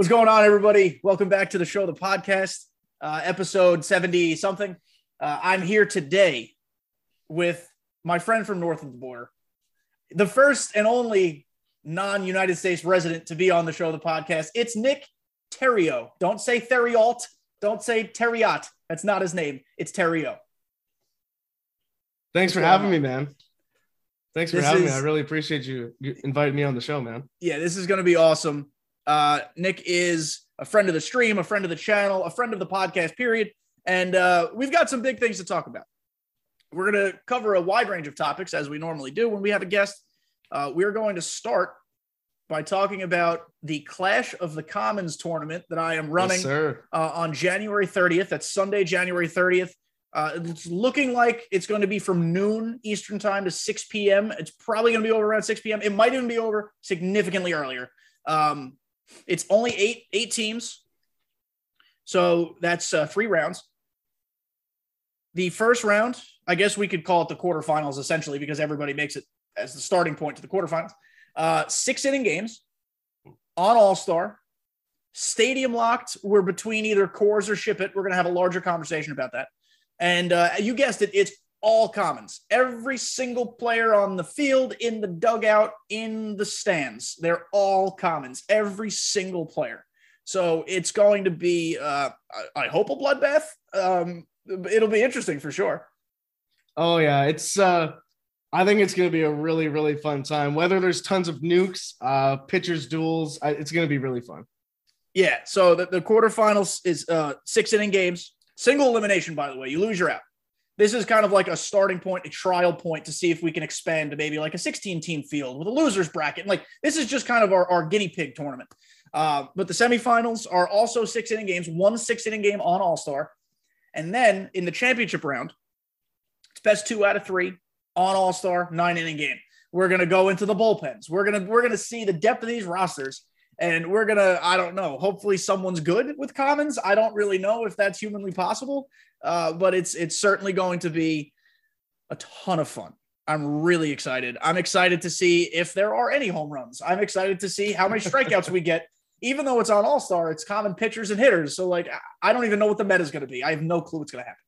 What's going on, everybody? Welcome back to the show, the podcast, uh, episode 70 something. Uh, I'm here today with my friend from north of the border, the first and only non United States resident to be on the show, the podcast. It's Nick Terrio. Don't say Theriault. Don't say Terriot. That's not his name. It's Terrio. Thanks for having me, man. Thanks for This having me. I really appreciate you you inviting me on the show, man. Yeah, this is going to be awesome. Uh, Nick is a friend of the stream, a friend of the channel, a friend of the podcast, period. And uh, we've got some big things to talk about. We're going to cover a wide range of topics as we normally do when we have a guest. Uh, we're going to start by talking about the Clash of the Commons tournament that I am running Yes, uh, on January 30th. That's Sunday, January 30th. Uh, it's looking like it's going to be from noon Eastern time to 6 p.m. It's probably going to be over around 6 p.m. It might even be over significantly earlier. Um, it's only eight eight teams, so that's uh, three rounds. The first round, I guess we could call it the quarterfinals essentially because everybody makes it as the starting point to the quarterfinals. Uh, six inning games on All Star stadium locked. We're between either cores or ship it. We're going to have a larger conversation about that. And uh, you guessed it, it's all commons. Every single player on the field, in the dugout, in the stands, they're all commons. Every single player. So it's going to be, uh, I, I hope, a bloodbath. Um, it'll be interesting for sure. Oh yeah, it's uh I think it's gonna be a really, really fun time. Whether there's tons of nukes, uh pitchers duels, it's gonna be really fun. Yeah. So the, the quarterfinals is uh, six inning games, single elimination, by the way. You lose, you're out. This is kind of like a starting point, a trial point to see if we can expand to maybe like a 16 team field with a losers bracket. Like this is just kind of our, our guinea pig tournament. Uh, but the semifinals are also six inning games, one six inning game on All Star. And then in the championship round, it's best two out of three on All Star, nine inning game. We're gonna go into the bullpens. We're gonna we're gonna see the depth of these rosters and we're gonna i don't know hopefully someone's good with commons. I don't really know if that's humanly possible uh, but it's it's certainly going to be a ton of fun. I'm really excited. I'm excited to see if there are any home runs. I'm excited to see how many strikeouts we get. Even though it's on all-star it's common pitchers and hitters. So like i don't even know what the meta is going to be. I have no clue what's going to happen.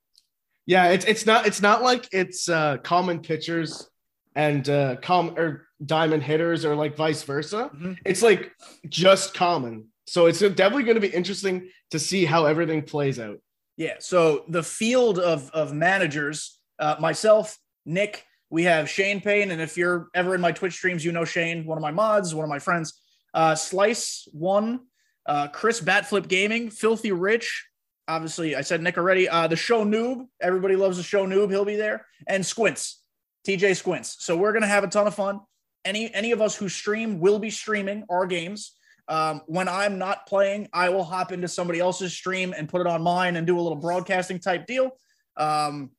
Yeah, it's it's not it's not like it's uh common pitchers and uh com or diamond hitters or like vice versa. Mhm. It's like just common. So it's definitely gonna be interesting to see how everything plays out. Yeah. So the field of of managers, uh, myself, Nick, we have Shane Payne, and if you're ever in my Twitch streams, you know Shane, one of my mods, one of my friends. Uh, Slice one, uh, Chris Batflip Gaming, Filthy Rich. Obviously, I said Nick already. Uh, the show noob, everybody loves the show noob. He'll be there, and Squints, TJ Squints. So we're gonna have a ton of fun. Any any of us who stream will be streaming our games. Um, when I'm not playing, I will hop into somebody else's stream and put it on mine and do a little broadcasting type deal. Um,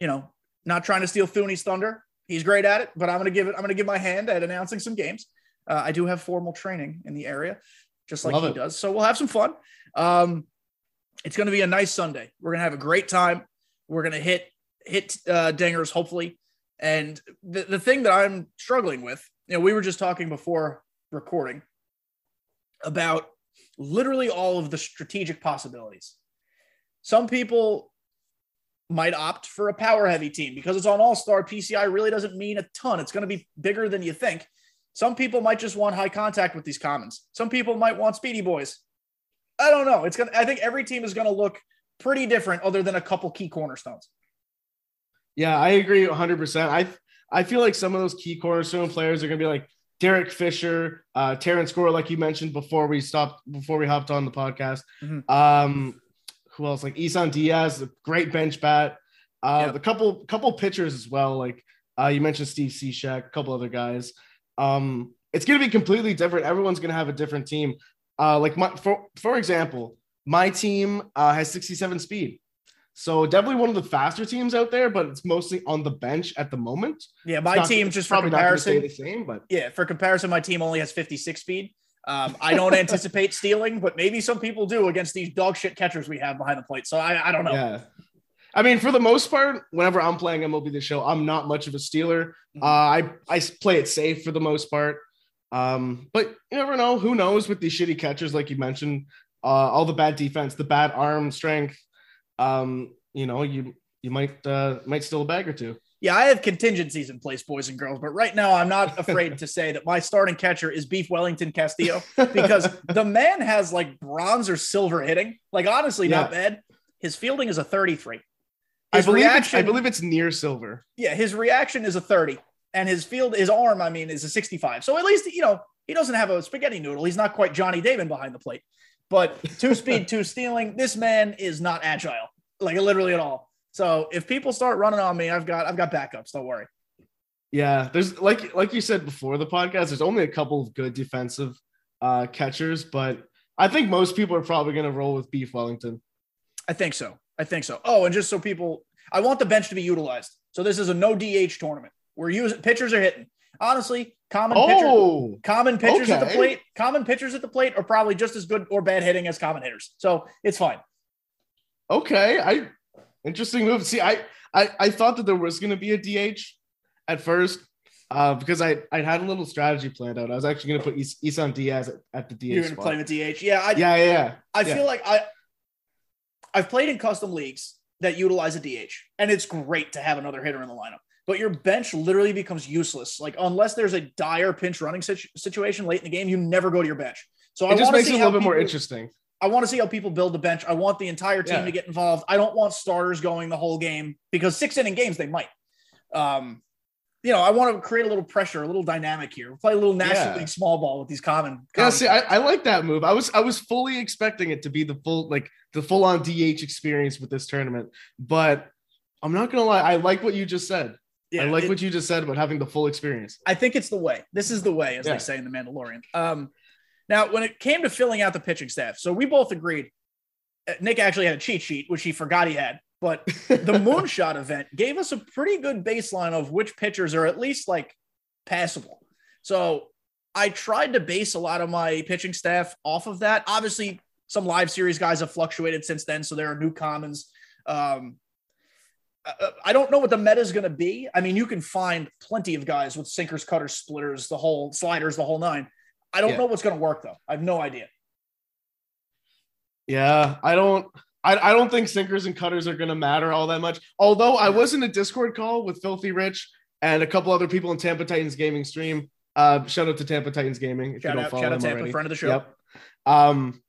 you know, not trying to steal Thuny's thunder. He's great at it, but I'm gonna give it. I'm gonna give my hand at announcing some games. Uh, I do have formal training in the area, just like Love he it. does. So we'll have some fun. Um, it's gonna be a nice Sunday. We're gonna have a great time. We're gonna hit hit uh, dingers hopefully. And the, the thing that I'm struggling with, you know, we were just talking before recording about literally all of the strategic possibilities. Some people might opt for a power heavy team because it's on all star. PCI really doesn't mean a ton. It's going to be bigger than you think. Some people might just want high contact with these commons. Some people might want speedy boys. I don't know. It's to, I think every team is going to look pretty different other than a couple key cornerstones. Yeah, I agree 100%. I I feel like some of those key cornerstone players are going to be like Derek Fisher, uh, Terrence Gore, like you mentioned before we stopped, before we hopped on the podcast. Mhm. Um, who else? Like Isan Diaz, a great bench bat. Uh, Yep. The couple couple pitchers as well. Like uh, you mentioned Steve Cishek, a couple other guys. Um, it's going to be completely different. Everyone's going to have a different team. Uh, like my, for for example, my team uh, has 67 speed. So definitely one of the faster teams out there, but it's mostly on the bench at the moment. Yeah, my not- team, just for comparison, the same, but yeah, for comparison, my team only has 56 speed. Um, I don't anticipate stealing, but maybe some people do against these dog shit catchers we have behind the plate. So I, I don't know. yeah. I mean, for the most part, whenever I'm playing MLB the show, I'm not much of a stealer. Mhm. Uh, I I play it safe for the most part. Um, but you never know. Who knows with these shitty catchers, like you mentioned, uh, all the bad defense, the bad arm strength. Um, you know, you you might uh, might steal a bag or two. Yeah, I have contingencies in place, boys and girls, but right now I'm not afraid to say that my starting catcher is Beef Wellington Castillo because the man has like bronze or silver hitting. Like honestly, not bad. His fielding is a 33. I believe reaction, I believe it's near silver. yeah, his reaction is a 30, and his field, his arm, I mean, is a 65. So at least you know he doesn't have a spaghetti noodle. He's not quite Johnny Damon behind the plate, but two speed, two stealing. This man is not agile, like literally at all. So if people start running on me, I've got I've got backups. Don't worry. Yeah, there's like like you said before the podcast. There's only a couple of good defensive uh, catchers, but I think most people are probably going to roll with Beef Wellington. I think so. I think so. Oh, and just so people, I want the bench to be utilized. So this is a no DH tournament. We're using pitchers are hitting. Honestly, common pitchers, Oh, common pitchers at the plate, common pitchers at the plate are probably just as good or bad hitting as common hitters. So it's fine. okay. I interesting move. See, I I, I thought that there was going to be a DH at first uh, because I I had a little strategy planned out. I was actually going to put Is- Isan Diaz at, at the DH You're going to play with DH. Yeah, I, yeah, yeah, yeah. I yeah. feel like I, I've played in custom leagues that utilize a DH, and it's great to have another hitter in the lineup. But your bench literally becomes useless. Like unless there's a dire pinch running situ- situation late in the game, you never go to your bench. So I It just wanna makes it a little bit more interesting. I want to see how people build the bench. I want the entire team Yeah. to get involved. I don't want starters going the whole game because six inning games they might. Um, you know, I want to create a little pressure, a little dynamic here. Play a little National Yeah. League small ball with these common. Yeah, see, I, I like that move. I was I was fully expecting it to be the full like the full on DH experience with this tournament, but I'm not gonna lie. I like what you just said. Yeah, I like it- what you just said about having the full experience. I think it's the way. This is the way, as Yeah. they say in The Mandalorian. Um, now, when it came to filling out the pitching staff, so we both agreed. uh, Nick actually had a cheat sheet, which he forgot he had, but the moonshot event gave us a pretty good baseline of which pitchers are at least like passable. So I tried to base a lot of my pitching staff off of that. Obviously, some live series guys have fluctuated since then, so there are new commons. Um, I don't know what the meta is going to be. I mean, you can find plenty of guys with sinkers, cutters, splitters, the whole sliders, the whole nine. I don't Yeah. know what's going to work though. I have no idea. Yeah, I don't. I, I don't think sinkers and cutters are gonna matter all that much. Although I was in a Discord call with Filthy Rich and a couple other people in Tampa Titans gaming stream. Uh, shout out to Tampa Titans gaming. If Shout you don't out, follow shout out them Tampa, already. friend of the show. Yep. Um,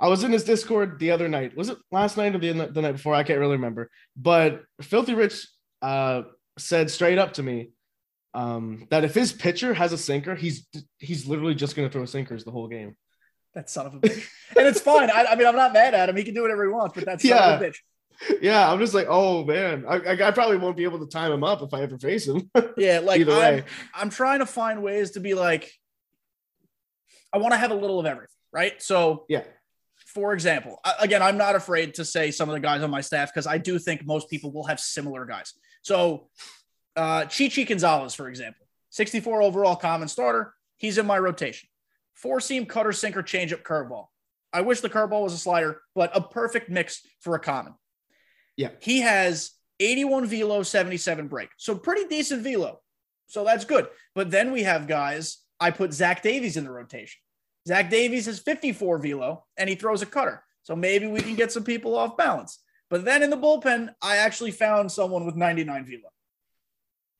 I was in his Discord the other night. Was it last night or the, the night before? I can't really remember. But Filthy Rich uh, said straight up to me um, that if his pitcher has a sinker, he's he's literally just going to throw sinkers the whole game. That son of a bitch. and it's fine. I, I mean, I'm not mad at him. He can do whatever he wants, but that's son of a bitch. Yeah, I'm just like, oh man, I, I, I probably won't be able to time him up if I ever face him. Yeah, like Either I'm, way, I'm trying to find ways to be like, I want to have a little of everything, right? So, yeah, for example, again, I'm not afraid to say some of the guys on my staff because I do think most people will have similar guys. So, uh, Chichi Gonzalez, for example, 64 overall common starter. He's in my rotation. Four seam cutter, sinker, changeup, curveball. I wish the curveball was a slider, but a perfect mix for a common. Yeah. He has 81 velo, 77 break. So pretty decent velo. So that's good. But then we have guys, I put Zach Davies in the rotation. Zach Davies has 54 velo and he throws a cutter. So maybe we can get some people off balance. But then in the bullpen, I actually found someone with 99 velo.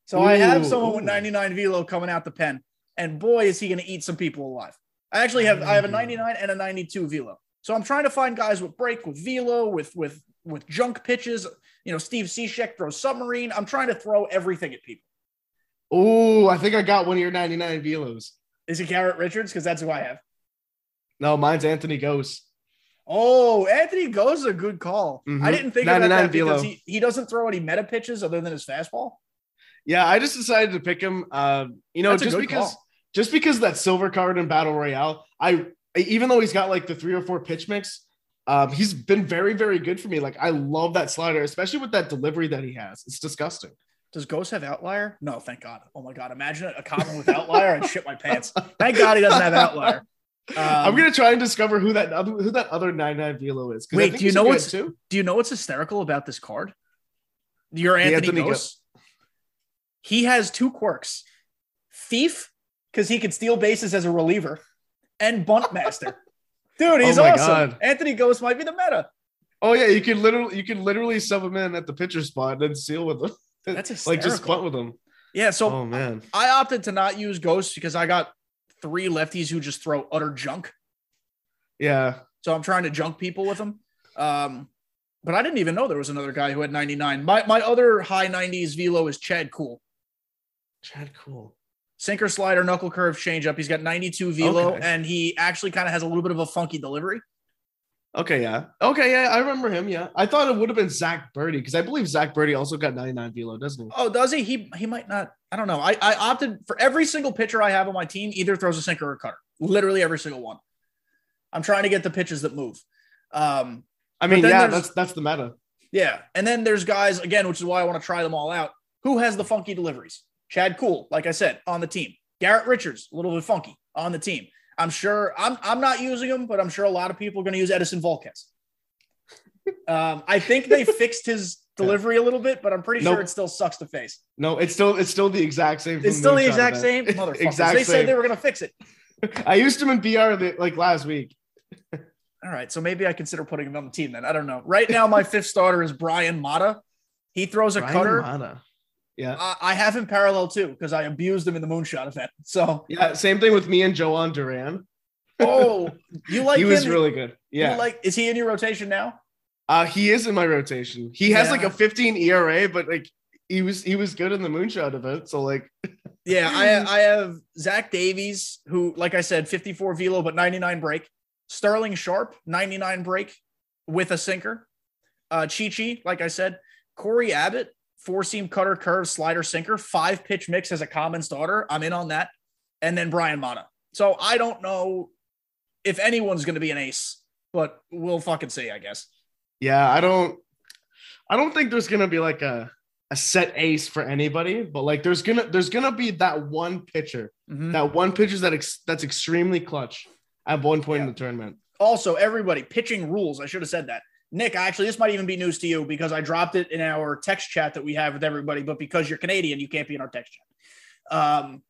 So I have Ooh, someone with 99 velo coming out the pen. And boy, is he going to eat some people alive. I actually have I have a mm. 99 and a 92 velo. So I'm trying to find guys with break, with velo, with with with junk pitches. You know, Steve Cishek throws submarine. I'm trying to throw everything at people. Oh, I think I got one of your 99 velos. Is it Garrett Richards? Because that's who I have. No, mine's Anthony Gose. Oh, Anthony Gose a good call. Mhm. I didn't think about 99 that because velo. he, he doesn't throw any meta pitches other than his fastball. Yeah, I just decided to pick him. Uh, you know, That's just because call. just because that silver card in Battle Royale, I even though he's got like the three or four pitch mix, um, he's been very, very good for me. Like I love that slider, especially with that delivery that he has. It's disgusting. Does Gose have outlier? No, thank God. Oh my God. Imagine a common with outlier and shit my pants. Thank God he doesn't have outlier. Um, I'm gonna try and discover who that other who that other 99 velo is. Wait, do you know what's- too? Do you know what's hysterical about this card? Your Anthony, Anthony Gose. He has two quirks: thief because he could steal bases as a reliever and bunt master. Dude, he's Oh awesome. God. Anthony Gose might be the meta. Oh yeah, you can literally you can literally sub him in at the pitcher spot and then seal with him. That's hysterical. like just bunt with him. Yeah, so oh man. I opted to not use Gose because I got three lefties who just throw utter junk. Yeah. So I'm trying to junk people with them. Um, but I didn't even know there was another guy who had 99. My my other high 90s velo is Chad Kuhl. Chad Kuhl. Sinker slider, knuckle curve, changeup. He's got 92 velo, Okay. and he actually kind of has a little bit of a funky delivery. Okay, yeah. Okay, yeah, I remember him. Yeah. I thought it would have been Zack Burdi because I believe Zack Burdi also got 99 velo, doesn't he? Oh, does he? He he might not. I don't know. I, I opted for every single pitcher I have on my team either throws a sinker or a cutter. Literally every single one. I'm trying to get the pitches that move. Um, I mean, yeah, that's that's the meta. Yeah. And then there's guys, again, which is why I want to try them all out. Who has the funky deliveries? Chad Kuhl, like I said, on the team. Garrett Richards, a little bit funky on the team. I'm sure I'm I'm not using him, but I'm sure a lot of people are going to use Edinson Volquez. Um, I think they fixed his delivery a little bit, but I'm pretty sure it still sucks to face. No, it's still it's still the exact same. It's still the exact same motherfuckers. exact they same. said they were going to fix it. I used him in BR the, like last week. All right, so maybe I consider putting him on the team then. I don't know. Right now, my fifth starter is Bryan Mata. He throws a Ryan cutter. Mata. Yeah. I, I have him parallel too because I abused him in the moonshot event. So, Yeah, same thing with me and Jhoan Duran. oh, you like he was him? really good. You Yeah. like is he in your rotation now? Uh, he is in my rotation. He has Yeah. like a 15 ERA, but like he was he was good in the moonshot event. So like Yeah, I I have Zach Davies, who, like I said, 54 velo but 99 break. Sterling Sharp, 99 break with a sinker. Uh, Chi Chi, like I said, Cory Abbott, four seam cutter, curve, slider, sinker, five pitch mix as a common starter. I'm in on that. And then Bryan Mata. So I don't know if anyone's going to be an ace, but we'll fucking see, I guess. yeah, I don't I don't think there's gonna be like a a set ace for anybody, but like there's gonna there's gonna be that one pitcher, Mhm. that one pitcher that ex, that's extremely clutch at one point in the tournament. Also, everybody, pitching rules. I should have said that. Nick, actually, this might even be news to you because I dropped it in our text chat that we have with everybody, but because you're Canadian, you can't be in our text chat. Um,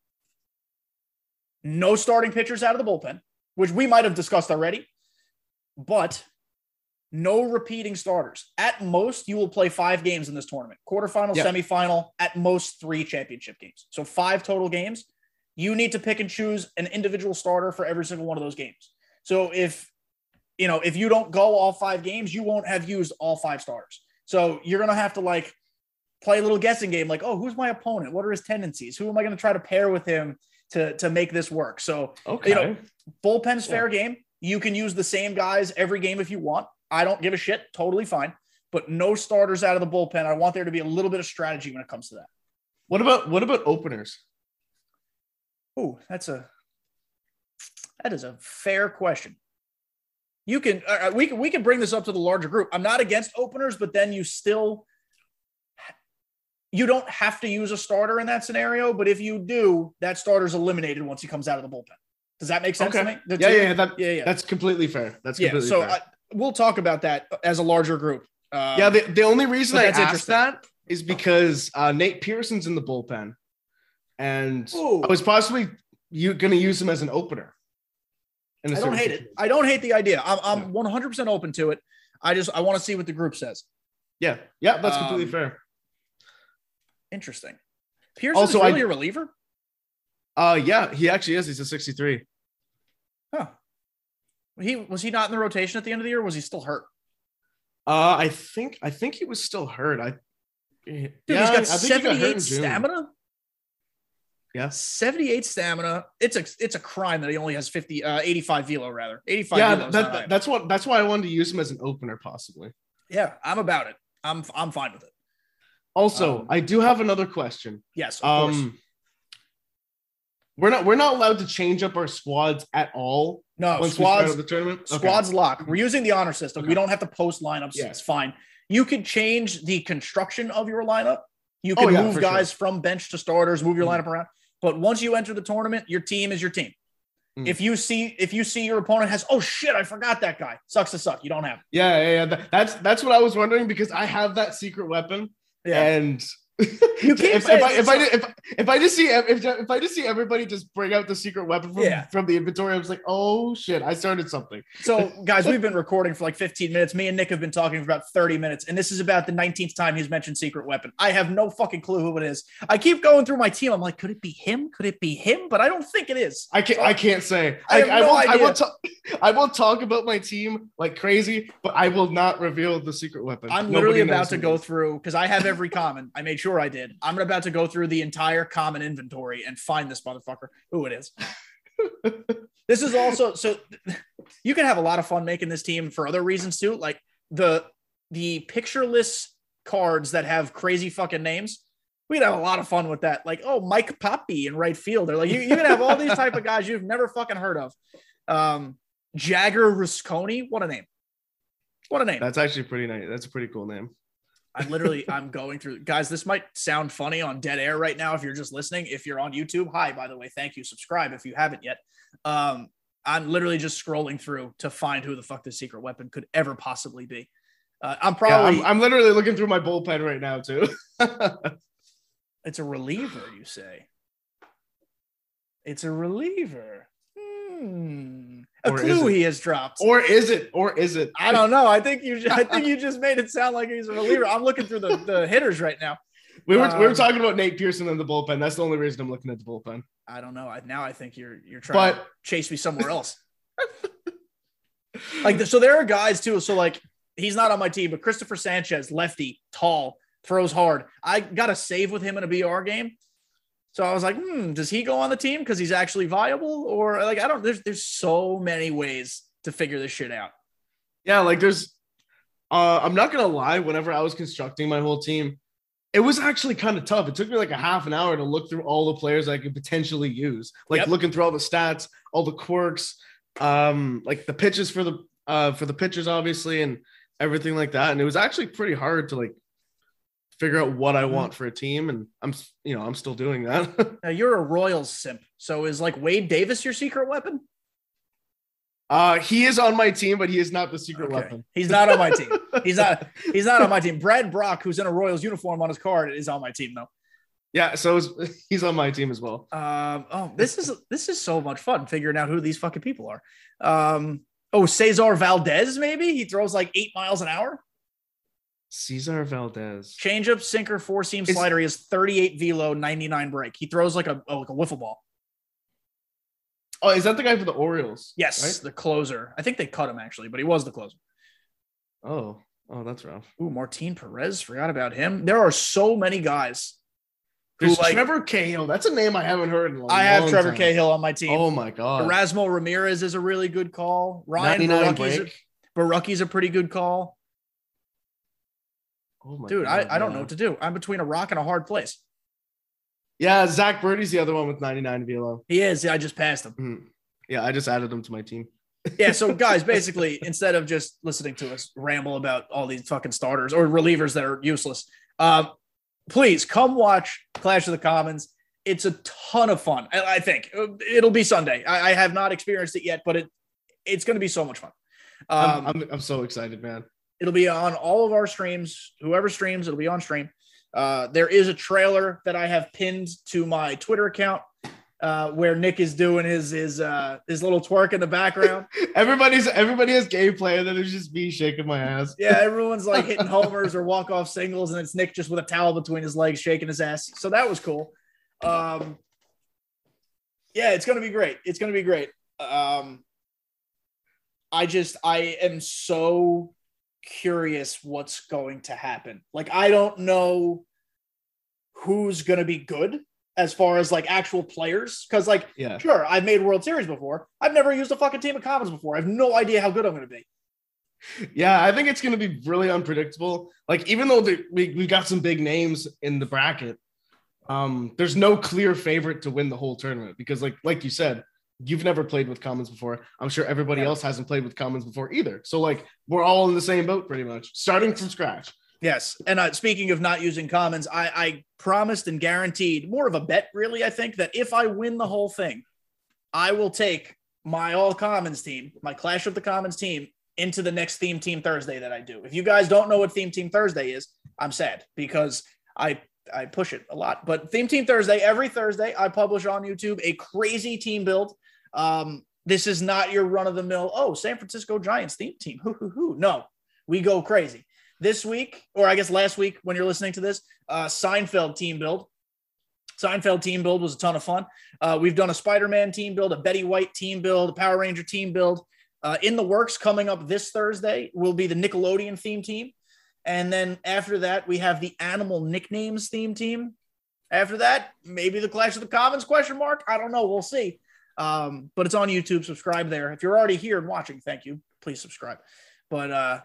no starting pitchers out of the bullpen, which we might have discussed already, but no repeating starters. At most, you will play five games in this tournament quarterfinal, Yeah. semifinal, at most three championship games. So, five total games. You need to pick and choose an individual starter for every single one of those games. So if you know if you don't go all five games, you won't have used all five starters. So you're gonna have to like play a little guessing game, like, oh, who's my opponent? What are his tendencies? Who am I gonna try to pair with him to to make this work? So Okay. You know, bullpen's Yeah. fair game. You can use the same guys every game if you want. I don't give a shit. Totally fine. But no starters out of the bullpen. I want there to be a little bit of strategy when it comes to that. what about what about openers? Oh, that's a that is a fair question. You can uh, we can we can bring this up to the larger group. I'm not against openers, but then you still you don't have to use a starter in that scenario. But if you do, that starter's eliminated once he comes out of the bullpen. Does that make sense Okay. to me? Yeah, yeah, yeah, that, yeah, yeah. that's completely fair. That's yeah. completely So fair. I, we'll talk about that as a larger group. Um, yeah, the, the only reason I asked that is because uh, Nate Pearson's in the bullpen, and Ooh. I was possibly you going to use him as an opener. I don't hate it. I don't hate the idea. I'm I'm 100 percent open to it. I just I want to see what the group says. Yeah, yeah, that's completely Um, fair. Interesting. Pearson's Also, I- really a reliever. Uh, yeah, he actually is. He's a 63. Huh. He was he not in the rotation at the end of the year? Or was he still hurt? Uh, I think I think he was still hurt. I Dude, yeah, he's got I think he got hurt 78 in June. stamina. Yeah. 78 stamina. It's a it's a crime that he only has 50 uh 85 velo rather. 85 Yeah, that, that- that's what that's why I wanted to use him as an opener, possibly. yeah, I'm about it. I'm I'm fine with it. Also, Um, I do have another question. Yes, of course. Um, we're not we're not allowed to change up our squads at all No, once we start squads the tournament. Okay. Squads lock. We're using the honor system. We don't have to post lineups. Yeah. It's fine. You could change the construction of your lineup. You can Oh, yeah, move guys from bench to starters, move your Mhm. lineup around. But once you enter the tournament, your team is your team. Mhm. If you see if you see your opponent has oh shit, I forgot that guy. Sucks to suck. You don't have. Yeah, yeah, yeah. That's that's what I was wondering because I have that secret weapon, Yeah. and You keep if, if, I, if, I, if, if I just see if, if I just see everybody just bring out the secret weapon from, Yeah. from the inventory, I was like, oh shit, I started something. So, guys, we've been recording for like 15 minutes. Me and Nick have been talking for about 30 minutes, and this is about the 19th time he's mentioned secret weapon. I have no fucking clue who it is. I keep going through my team. I'm like, could it be him? Could it be him? But I don't think it is. I can't. I can't say. I I, have I, no will. I will. talk. I will talk about my team like crazy, but I will not reveal the secret weapon. I'm Nobody literally about to go through because I have every common. I made sure I did. I'm about to go through the entire common inventory and find this motherfucker. Who it is. this is also so you can have a lot of fun making this team for other reasons too. Like the the pictureless cards that have crazy fucking names. We'd have a lot of fun with that. Like, oh, Mike Poppy in right field. They're like, you, you can have all these type of guys you've never fucking heard of. Um, Jagger Rusconi. What a name. What a name. That's actually pretty nice. That's a pretty cool name. I'm literally I'm going through guys. This might sound funny on dead air right now if you're just listening. If you're on YouTube, hi by the way, thank you. Subscribe if you haven't yet. Um, I'm literally just scrolling through to find who the fuck this secret weapon could ever possibly be. Uh, I'm Yeah, probably I'm, I'm literally looking through my bullpen right now too. it's a reliever, you say. It's a reliever. Hmm. A Or clue he has dropped. or is it? Or is it? I don't know. I think you. I think you just made it sound like he's a reliever. I'm looking through the, the hitters right now. We were we were Um, talking about Nate Pearson in the bullpen. That's the only reason I'm looking at the bullpen. I don't know. I, now I think you're you're trying to But chase me somewhere else. like so, there are guys too. So like he's not on my team, but Christopher Sanchez, lefty, tall, throws hard. I got a save with him in a BR game. So I was like, hmm, does he go on the team because he's actually viable, or like I don't? There's there's so many ways to figure this shit out. yeah, like there's. Uh, I'm not gonna lie. Whenever I was constructing my whole team, it was actually kind of tough. It took me like a half an hour to look through all the players I could potentially use, like Yep. looking through all the stats, all the quirks, um, like the pitches for the uh for the pitchers, obviously, and everything like that. And it was actually pretty hard to like figure out what I Mhm. want for a team. And I'm, you know, I'm still doing that. Now you're a Royals simp. So is like Wade Davis your secret weapon? uh, he is on my team, but he is not the secret Okay. weapon. He's not on my team. He's not. He's not on my team. Brad Brock, who's in a Royals uniform on his card, is on my team though. Yeah, so is, he's on my team as well. Um, oh, this is this is so much fun figuring out who these fucking people are. Um, oh, Cesar Valdez, maybe he throws like eight miles an hour. Cesar Valdez. Changeup, sinker, four seam Is- slider. He has 38 velo, 99 break. He throws like a oh, like a wiffle ball. Oh, is that the guy for the Orioles? Yes, Right? the closer. I think they cut him actually, but he was the closer. Oh, oh, that's rough. Ooh, Martin Perez, forgot about him. There are so many guys. Who, There's like- Trevor Cahill. That's a name I haven't heard in a I have Trevor time. Cahill on my team. Oh my god. Erasmo Ramirez is a really good call. Ryan 99 Borucki's a, break. Borucki's a pretty good call. Oh Dude, God, I, I don't know what to do. I'm between a rock and a hard place. Yeah, Zack Burdi's the other one with 99 velo. He is. Yeah, I just passed him. Mhm. Yeah, I just added him to my team. Yeah. So, guys, basically, instead of just listening to us ramble about all these fucking starters or relievers that are useless, um, please come watch Clash of the Commons. It's a ton of fun. I, I think it'll be Sunday. I, I have not experienced it yet, but it it's going to be so much fun. Um, I'm, I'm, I'm so excited, man. It'll be on all of our streams. Whoever streams, it'll be on stream. Uh, there is a trailer that I have pinned to my Twitter account uh, where Nick is doing his his uh, his little twerk in the background. Everybody's everybody has gameplay, and then it's just me shaking my ass. Yeah, everyone's like hitting homers or walk off singles, and it's Nick just with a towel between his legs, shaking his ass. So that was cool. Um, yeah, it's gonna be great. It's gonna be great. Um, I just I am so curious what's going to happen. Like I don't know who's gonna be good as far as like actual players, because like Yeah. sure I've made World Series before. I've never used a fucking team of commons before. I have no idea how good I'm gonna be. Yeah, I think it's going to be really unpredictable. Like, even though the, we, we got some big names in the bracket, um, there's no clear favorite to win the whole tournament because, like, like you said, you've never played with commons before. I'm sure everybody Yeah. else hasn't played with commons before either. So, like, we're all in the same boat pretty much, starting from scratch. Yes. And uh, speaking of not using commons, I, I promised and guaranteed more of a bet, really. I think that if I win the whole thing, I will take my all commons team, my Clash of the Commons team, into the next theme team Thursday that I do. If you guys don't know what theme team Thursday is, I'm sad because I I push it a lot. But theme team Thursday, every Thursday, I publish on YouTube a crazy team build. Um, this is not your run of the mill. Oh, San Francisco Giants theme team. Hoo, hoo, hoo. No, we go crazy. This week, or I guess last week when you're listening to this, uh, Seinfeld team build. Seinfeld team build was a ton of fun. Uh, we've done a Spider Man team build, a Betty White team build, a Power Ranger team build. Uh, in the works coming up this Thursday will be the Nickelodeon theme team. And then after that, we have the animal nicknames theme team. After that, maybe the Clash of the Commons question mark. I don't know. We'll see. Um, but it's on YouTube. Subscribe there. If you're already here and watching, thank you. Please subscribe. But uh,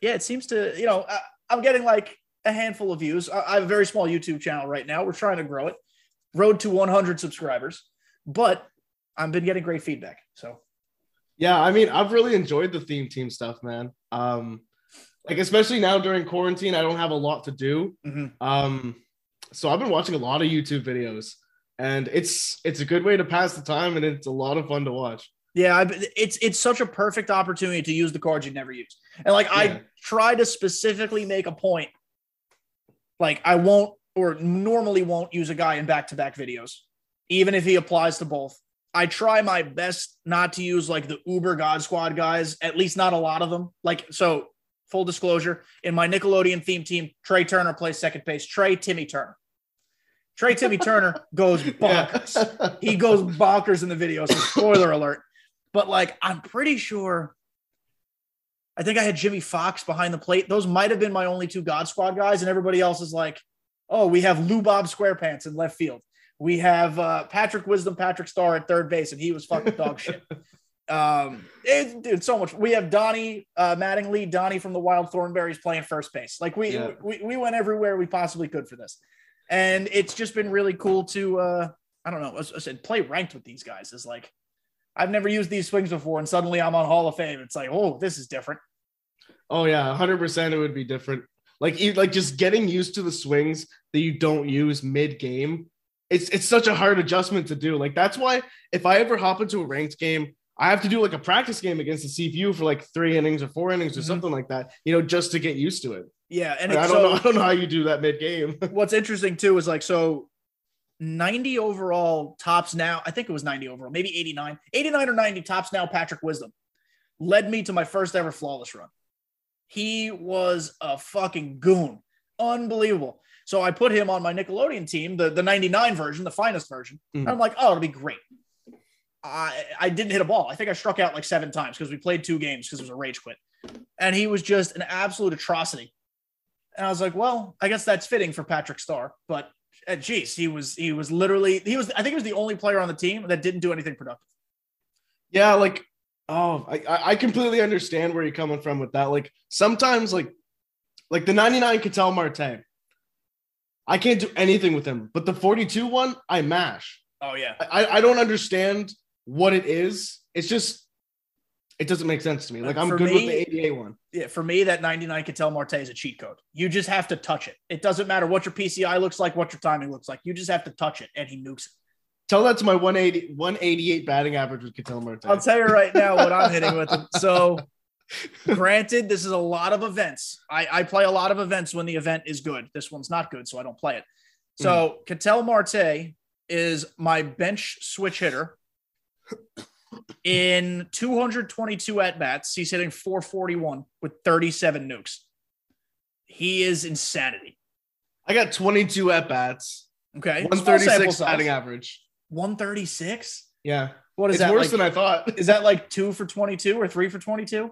yeah, it seems to, you know, I, I'm getting like a handful of views. I, I have a very small YouTube channel right now. We're trying to grow it. Road to 100 subscribers, but I've been getting great feedback. So yeah, I mean, I've really enjoyed the theme team stuff, man. Um, like especially now during quarantine, I don't have a lot to do. mm-hmm. Um, so I've been watching a lot of YouTube videos, and it's it's a good way to pass the time, and it's a lot of fun to watch. Yeah, it's it's such a perfect opportunity to use the cards you'd never use. And like Yeah. I try to specifically make a point. Like I won't or normally won't use a guy in back-to-back videos, even if he applies to both. I try my best not to use like the Uber God Squad guys, at least not a lot of them. Like so, full disclosure, in my Nickelodeon theme team, Trea Turner plays second base. Trey Timmy Turner. Trey Timmy Turner goes bonkers he goes bonkers in the video. So spoiler alert. But like, I'm pretty sure. I think I had Jimmie Foxx behind the plate. Those might have been my only two God Squad guys, and everybody else is like, oh, we have Lou Bob SquarePants in left field. We have uh, Patrick Wisdom, Patrick Star at third base, and he was fucking dog shit. Um, it, dude, so much. We have Donnie uh, Mattingly, Donnie from the Wild Thornberrys playing first base. Like we, Yeah. we we went everywhere we possibly could for this, and it's just been really cool to uh, I don't know. As I said, play ranked with these guys is like I've never used these swings before, and suddenly I'm on Hall of Fame. It's like, oh, this is different. Oh yeah, hundred percent. It would be different. Like like just getting used to the swings that you don't use mid game. It's it's such a hard adjustment to do. Like that's why if I ever hop into a ranked game, I have to do like a practice game against the CPU for like three innings or four innings or Mhm. something like that. You know, just to get used to it. Yeah, and Like, I don't so, know. I don't know how you do that mid game. what's interesting too is like so 90 overall tops now i think it was 90 overall maybe 89 89 or 90 tops now patrick wisdom led me to my first ever flawless run he was a fucking goon unbelievable so i put him on my nickelodeon team the, the 99 version the finest version and Mhm. i'm like oh it'll be great I, I didn't hit a ball. I think I struck out like seven times because we played two games because it was a rage quit. And he was just an absolute atrocity. And I was like, well, I guess that's fitting for Patrick Star. But uh, geez, he was he was literally he was I think he was the only player on the team that didn't do anything productive. Yeah, like oh, I I completely understand where you're coming from with that. Like sometimes like like the 99 Ketel Marte. I can't do anything with him, but the 42 one, I mash. Oh yeah. I, I don't understand what it is. It's just it doesn't make sense to me. Like I'm For good with the 88 one. Yeah, for me, that 99 Ketel Marte is a cheat code. You just have to touch it. It doesn't matter what your PCI looks like, what your timing looks like. You just have to touch it, and he nukes it. Tell that to my 180 188 batting average with Ketel Marte. I'll tell you right now what I'm hitting with him. So, granted, this is a lot of events. I, I play a lot of events when the event is good. This one's not good, so I don't play it. So, hmm. Ketel Marte is my bench switch hitter. In 222 at bats, he's hitting 441 with 37 nukes. He is insanity. I got 22 at bats, Okay. 136 batting average. 136? Yeah, What is it's that? worse like- than I thought. is that like two for 22 or three for 22?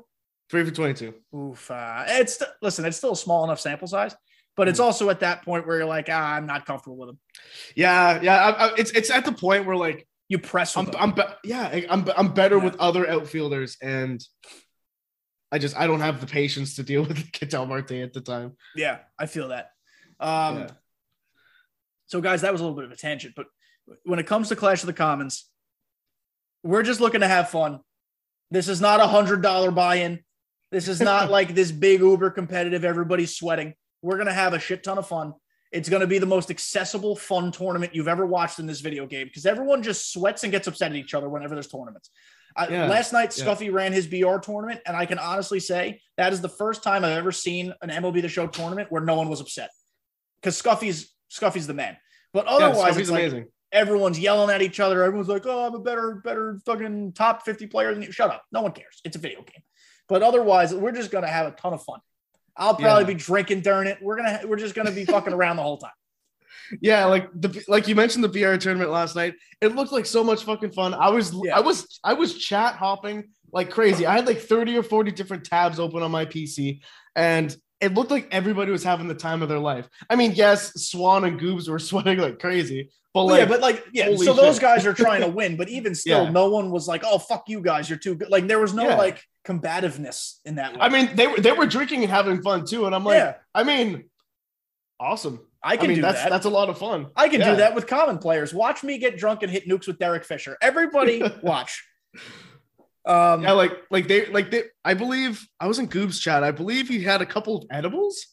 Three for 22. Oof. Uh, it's listen, it's still a small enough sample size, but Hmm. it's also at that point where you're like, ah, I'm not comfortable with him. Yeah, yeah. I, I, it's it's at the point where like You press I'm. I'm be- yeah I'm I'm better Yeah. with other outfielders and I just I don't have the patience to deal with Ketel Marte at the time. yeah, I feel that. Um, Yeah. So, guys, that was a little bit of a tangent, but when it comes to Clash of the Commons, we're just looking to have fun. This is not a hundred dollar buy-in. This is not like this big Uber competitive. Everybody's sweating. We're gonna have a shit ton of fun. It's gonna be the most accessible, fun tournament you've ever watched in this video game because everyone just sweats and gets upset at each other whenever there's tournaments. I, Yeah. Last night, Yeah. Scuffy ran his BR tournament, and I can honestly say that is the first time I've ever seen an MLB The Show tournament where no one was upset because Scuffy's Scuffy's the man. But otherwise, Scuffy's it's like amazing. everyone's yelling at each other. Everyone's like, "Oh, I'm a better, better fucking top 50 player than you." Shut up. No one cares. It's a video game. But otherwise, we're just gonna have a ton of fun. I'll probably Yeah. be drinking during it. We're gonna we're just gonna be fucking around the whole time. Yeah, like the like you mentioned the BR tournament last night. It looked like so much fucking fun. I was Yeah. I was I was chat hopping like crazy. I had like 30 or 40 different tabs open on my PC and it looked like everybody was having the time of their life. I mean, yes, Swan and Goobs were sweating like crazy, but like yeah, but like, yeah. So those shit. guys are trying to win, but even still, Yeah. no one was like, "Oh, fuck you guys, you're too good." Like, there was no Yeah. like combativeness in that. Way. I mean, they were they were drinking and having fun too and I'm like, yeah, I mean, awesome. I I, can mean, do that's that. that's a lot of fun. I can do that with common players. Watch me get drunk and hit nukes with Derek Fisher. Everybody, watch. Um, Yeah, like like they like they I believe I was in Goob's chat. I believe he had a couple of edibles,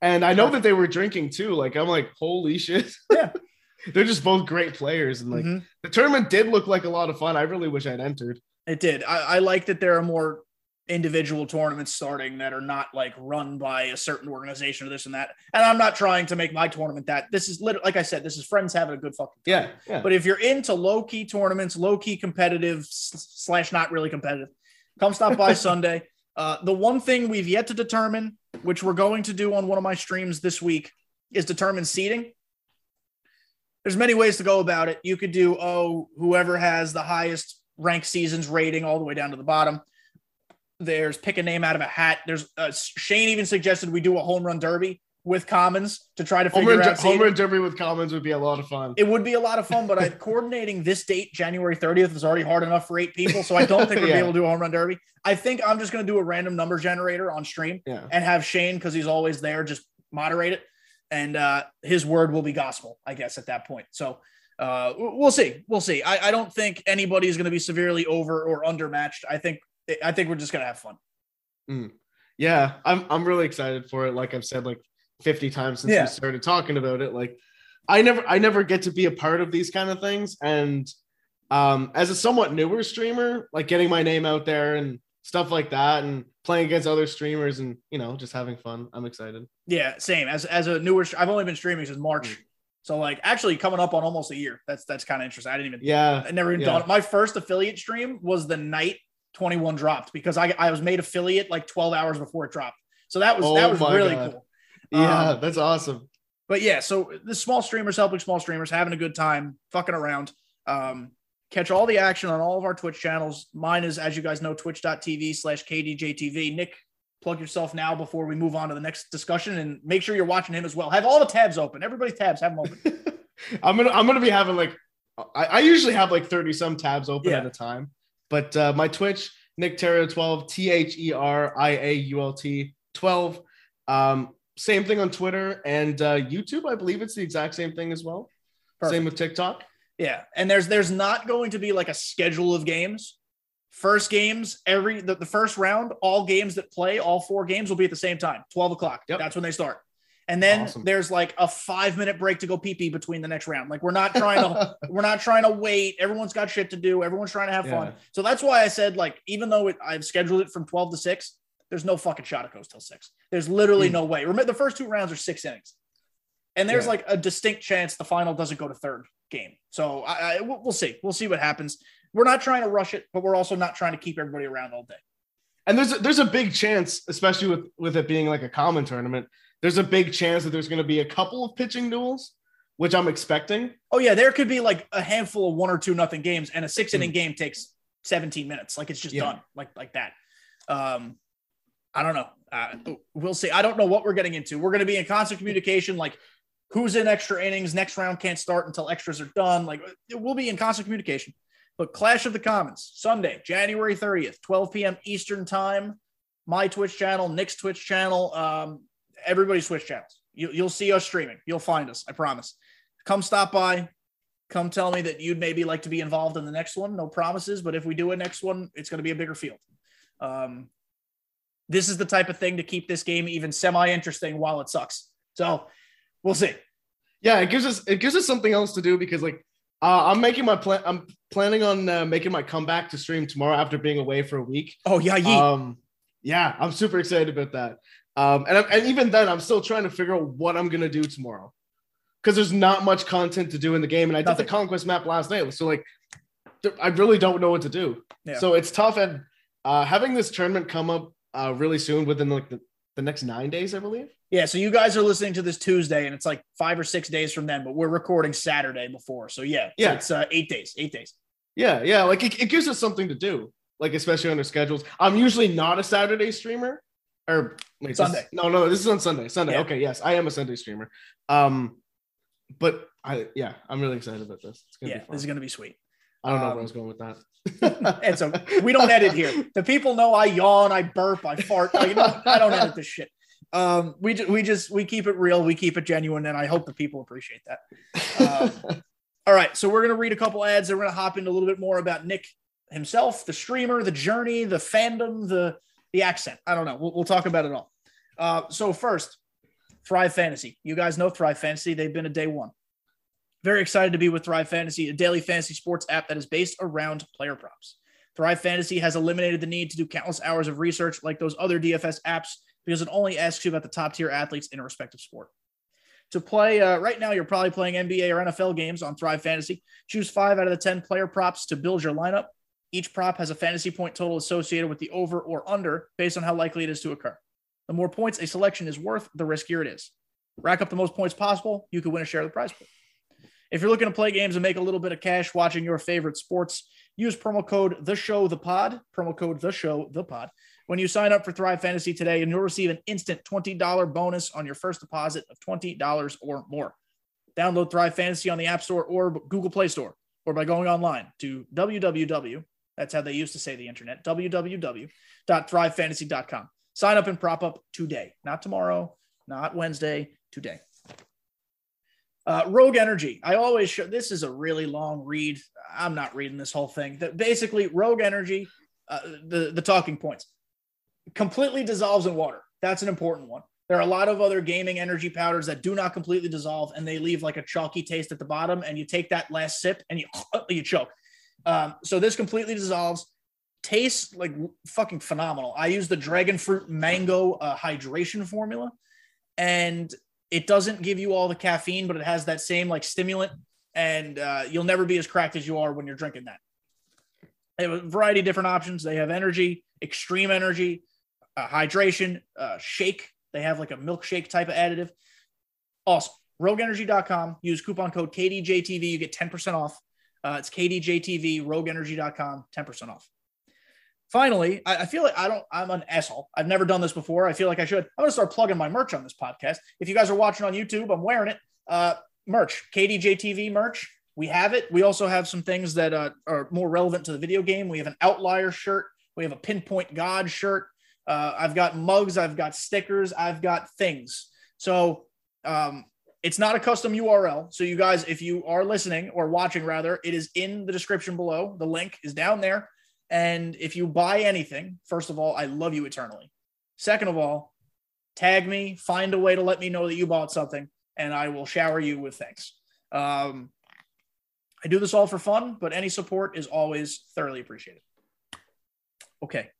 and I know that they were drinking too. Like I'm like, holy shit. Yeah. They're just both great players. And like mhm. the tournament did look like a lot of fun. I really wish I'd entered. It did. I, I like that there are more individual tournaments starting that are not like run by a certain organization or this and that. And I'm not trying to make my tournament that. This is literally, like I said, this is friends having a good fucking. Yeah. Yeah. But if you're into low key tournaments, low key competitive slash not really competitive, come stop by Sunday. Uh, the one thing we've yet to determine, which we're going to do on one of my streams this week, is determine seating. There's many ways to go about it. You could do oh, whoever has the highest ranked seasons rating all the way down to the bottom. There's pick a name out of a hat. There's uh, Shane even suggested we do a home run derby with commons to try to figure out home run derby with commons would be a lot of fun. It would be a lot of fun, but I, coordinating this date, January 30th, is already hard enough for eight people. So I don't think we'll Yeah. be able to do a home run derby. I think I'm just going to do a random number generator on stream Yeah. and have Shane, because he's always there, just moderate it. And uh, his word will be gospel, I guess, at that point. So uh, we'll see. We'll see. I, I don't think anybody is going to be severely over or undermatched. I think I think we're just going to have fun. Yeah. I'm I'm really excited for it. Like I've said like 50 times since Yeah. we started talking about it. Like I never I never get to be a part of these kind of things. And um as a somewhat newer streamer, like getting my name out there and stuff like that and playing against other streamers and you know just having fun. I'm excited. Yeah, same. As as a newer, I've only been streaming since March. So like actually coming up on almost a year. That's that's kind of interesting. I didn't even Yeah. I never even Yeah. dawned. My first affiliate stream was the night 21 dropped because I, I was made affiliate like 12 hours before it dropped. So that was that Oh was really God. cool. Yeah, Um, that's awesome. But yeah, so the small streamers helping small streamers, having a good time, fucking around. Um, catch all the action on all of our Twitch channels. Mine is, as you guys know, twitch.tv slash KDJTV. Nick, plug yourself now before we move on to the next discussion and make sure you're watching him as well. Have all the tabs open. Everybody's tabs, have them open. I'm gonna I'm gonna be having like I, I usually have like 30 some tabs open Yeah. at a time. But uh my Twitch, Nick Terrio 12, T-H-E-R-I-A-U-L-T 12. Um, same thing on Twitter and uh YouTube. I believe it's the exact same thing as well. Perfect. Same with TikTok. Yeah, and there's there's not going to be like a schedule of games. First games every the, the first round, all games that play, all four games will be at the same time, twelve o'clock. Yep. That's when they start. And then Awesome. there's like a five minute break to go pee pee between the next round. Like we're not trying to we're not trying to wait. Everyone's got shit to do. Everyone's trying to have fun. So that's why I said like even though it, I've scheduled it from twelve to six, there's no fucking shot it goes till six. There's literally Hmm. no way. Remember the first two rounds are six innings, and there's Yeah. like a distinct chance the final doesn't go to third game. So I, I we'll we'll see. We'll see what happens. We're not trying to rush it, but we're also not trying to keep everybody around all day. And there's a, there's a big chance, especially with with it being like a common tournament, there's a big chance that there's going to be a couple of pitching duels, which I'm expecting. Oh yeah, there could be like a handful of one or two nothing games, and a six inning game takes 17 minutes. Like it's just Yeah. done, like like that. Um, I don't know. Uh, we'll see. I don't know what we're getting into. We're going to be in constant communication. Like who's in extra innings? Next round can't start until extras are done. Like we'll be in constant communication. But Clash of the Commons Sunday, January 30th, 12 p.m. Eastern time. My Twitch channel, Nick's Twitch channel, um, everybody's switch channels. You, you'll see us streaming. You'll find us. I promise. Come stop by. Come tell me that you'd maybe like to be involved in the next one. No promises, but if we do a next one, it's going to be a bigger field. Um, this is the type of thing to keep this game even semi interesting while it sucks. So we'll see. Yeah, it gives us it gives us something else to do because like uh, I'm making my plan. I'm planning on uh, making my comeback to stream tomorrow after being away for a week. Oh yeah, yeet. Um, yeah, I'm super excited about that. Um, and I'm- and even then, I'm still trying to figure out what I'm gonna do tomorrow. because there's not much content to do in the game. And I did the conquest map last night, so like, I really don't know what to do. Yeah. So it's tough, and uh, having this tournament come up uh, really soon, within like the, the next nine days, I believe. Yeah, so you guys are listening to this Tuesday, and it's like five or six days from then, but we're recording Saturday before. So yeah, so Yeah. it's uh, eight days. Eight days. Yeah, yeah, like it, it gives us something to do, like especially on our schedules. I'm usually not a Saturday streamer, or wait, this- Sunday. no, no, this is on Sunday. Sunday. Yeah. Okay, yes, I am a Sunday streamer. Um, but I yeah, I'm really excited about this. It's gonna Yeah, be fun. this is gonna be sweet. I don't know um, where I was going with that. and so we don't edit here. The people know I yawn, I burp, I fart. Like, no, I don't edit this shit. Um, we just we just we keep it real, we keep it genuine, and I hope the people appreciate that. Um, All right, so we're gonna read a couple ads, and we're gonna hop into a little bit more about Nick himself, the streamer, the journey, the fandom, the the accent. I don't know. We'll, we'll talk about it all. Uh, so first, Thrive Fantasy. You guys know Thrive Fantasy. They've been a day one. Very excited to be with Thrive Fantasy, a daily fantasy sports app that is based around player props. Thrive Fantasy has eliminated the need to do countless hours of research like those other DFS apps because it only asks you about the top tier athletes in a respective sport. To play uh, right now, you're probably playing NBA or NFL games on Thrive Fantasy. Choose five out of the 10 player props to build your lineup. Each prop has a fantasy point total associated with the over or under based on how likely it is to occur. The more points a selection is worth, the riskier it is. Rack up the most points possible, you could win a share of the prize pool. If you're looking to play games and make a little bit of cash watching your favorite sports, use promo code the show the pod, promo code the show the pod. When you sign up for Thrive Fantasy today, and you'll receive an instant $20 bonus on your first deposit of $20 or more. Download Thrive Fantasy on the App Store or Google Play Store, or by going online to www. That's how they used to say the internet. www.thrivefantasy.com. Sign up and prop up today, not tomorrow, not Wednesday, today. Uh, Rogue Energy. I always show this is a really long read. I'm not reading this whole thing. That basically Rogue Energy, uh, the the talking points, completely dissolves in water. That's an important one. There are a lot of other gaming energy powders that do not completely dissolve and they leave like a chalky taste at the bottom. And you take that last sip and you you choke. Um, so this completely dissolves. Tastes like fucking phenomenal. I use the dragon fruit mango uh, hydration formula, and it doesn't give you all the caffeine, but it has that same like stimulant, and uh, you'll never be as cracked as you are when you're drinking that. They have a variety of different options. They have energy, extreme energy, uh, hydration, uh, shake. They have like a milkshake type of additive. Awesome. RogueEnergy.com. Use coupon code KDJTV. You get 10% off. Uh, it's KDJTV, RogueEnergy.com, 10% off. Finally, I, I feel like I don't, I'm an asshole. I've never done this before. I feel like I should. I'm going to start plugging my merch on this podcast. If you guys are watching on YouTube, I'm wearing it. Uh, merch, KDJTV merch. We have it. We also have some things that uh, are more relevant to the video game. We have an outlier shirt. We have a pinpoint God shirt. Uh, I've got mugs. I've got stickers. I've got things. So um, it's not a custom URL. So you guys, if you are listening or watching, rather, it is in the description below. The link is down there. And if you buy anything, first of all, I love you eternally. Second of all, tag me, find a way to let me know that you bought something, and I will shower you with thanks. Um, I do this all for fun, but any support is always thoroughly appreciated. Okay,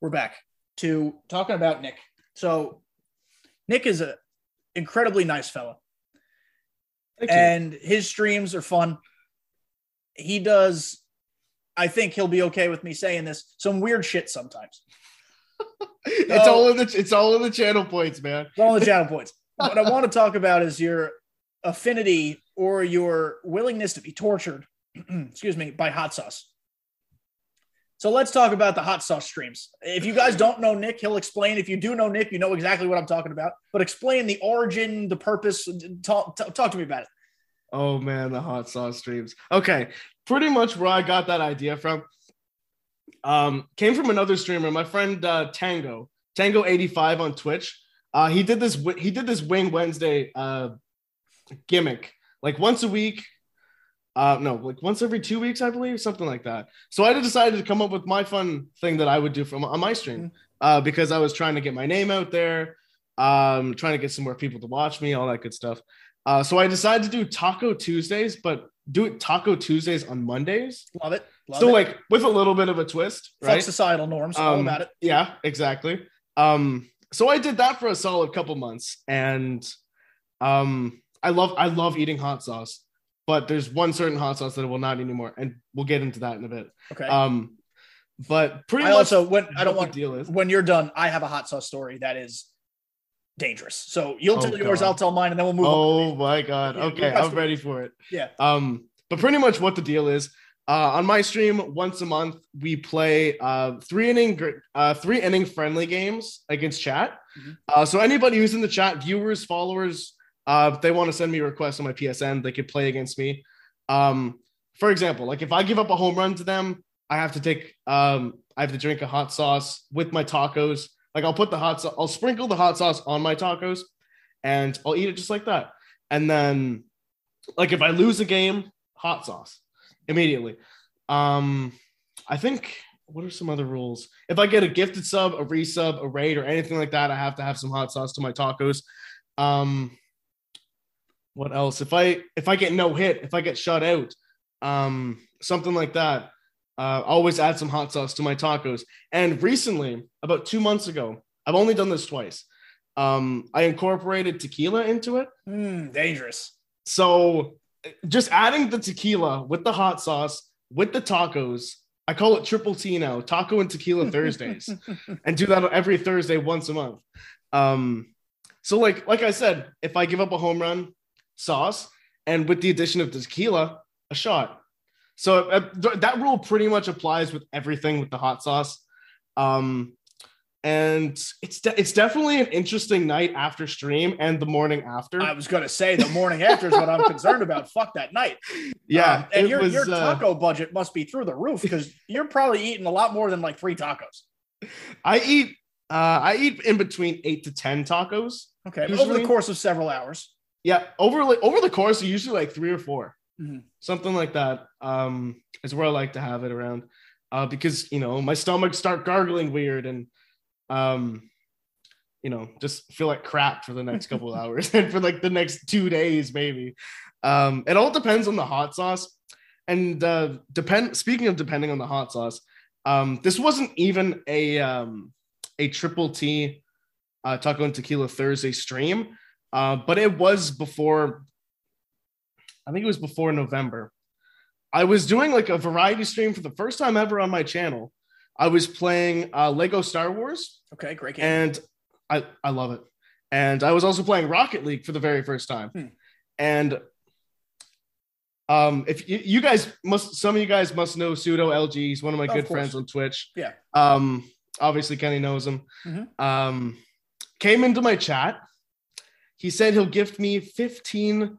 we're back to talking about Nick. So, Nick is a incredibly nice fella, Thank you. and his streams are fun. He does. I think he'll be okay with me saying this. Some weird shit sometimes. it's all in the it's all in the channel points, man. It's all the channel points. What I want to talk about is your affinity or your willingness to be tortured, excuse me, by hot sauce. So let's talk about the hot sauce streams. If you guys don't know Nick, he'll explain. If you do know Nick, you know exactly what I'm talking about. But explain the origin, the purpose. Talk, talk, to me about it. Oh man, the hot sauce streams. Okay, pretty much where I got that idea from. Um, came from another streamer, my friend uh, Tango, Tango eighty five on Twitch. Uh, he did this. He did this Wing Wednesday uh, gimmick, like once a week. Uh, no, like once every two weeks, I believe, something like that. So I decided to come up with my fun thing that I would do from on my stream, uh, because I was trying to get my name out there, um, trying to get some more people to watch me, all that good stuff. Uh, so I decided to do Taco Tuesdays, but do it Taco Tuesdays on Mondays. Love it. Love so it. like with a little bit of a twist, Fuck right? societal norms. all Um, about it. Yeah, exactly. Um, so I did that for a solid couple months, and um, I love I love eating hot sauce, but there's one certain hot sauce that I will not eat anymore, and we'll get into that in a bit. Okay. Um, but pretty I much also when I don't want deal is. when you're done, I have a hot sauce story that is dangerous. So you'll Oh, tell yours, I'll tell mine, and then we'll move on. Oh my god. Okay, I'm ready for it. Yeah. Um, but pretty much what the deal is. Uh, on my stream, once a month, we play uh, three inning uh, three inning friendly games against chat. Mhm. Uh, so anybody who's in the chat, viewers, followers, uh, if they want to send me requests on my PSN, they could play against me. Um, for example, like if I give up a home run to them, I have to take um, I have to drink a hot sauce with my tacos. Like I'll put the hot sauce, I'll sprinkle the hot sauce on my tacos, and I'll eat it just like that. And then, like if I lose a game, hot sauce immediately. Um, I think what are some other rules? If I get a gifted sub, a resub, a raid, or anything like that, I have to have some hot sauce to my tacos. Um, what else? If I if I get no hit, if I get shut out, um, something like that, uh, always add some hot sauce to my tacos. And recently, about two months ago, I've only done this twice. Um, I incorporated tequila into it. Mm, dangerous. So just adding the tequila with the hot sauce with the tacos. I call it triple T now, taco and tequila Thursdays, and do that every Thursday once a month. Um, so like like I said, if I give up a home run, sauce, and with the addition of the tequila, a shot. So uh, th- that rule pretty much applies with everything with the hot sauce. Um, and it's de- it's definitely an interesting night after stream and the morning after. I was gonna say the morning after is what I'm concerned about. Fuck that night. yeah, Um, and your was, your uh, taco budget must be through the roof because you're probably eating a lot more than like three tacos. I eat uh I eat in between eight to ten tacos. Okay, over the course of several hours. Yeah, over like over the course, usually like three or 4 Mhm. something like that. Um, is where I like to have it around, uh, because you know my stomach start gargling weird and um, you know just feel like crap for the next couple of hours and for like the next two days maybe. Um, it all depends on the hot sauce, and uh, depend. Speaking of depending on the hot sauce, um, this wasn't even a um a triple T uh, taco and tequila Thursday stream. Uh, but it was before, I think it was before November. I was doing like a variety stream for the first time ever on my channel. I was playing uh, Lego Star Wars, Okay, great game. and I I love it. And I was also playing Rocket League for the very first time. Hmm. And um, if you, you guys must, some of you guys must know Pseudo LG. He's one of my Of good course. friends on Twitch. Yeah. Um, obviously Kenny knows him. Mhm. Um, came into my chat. He said he'll gift me 15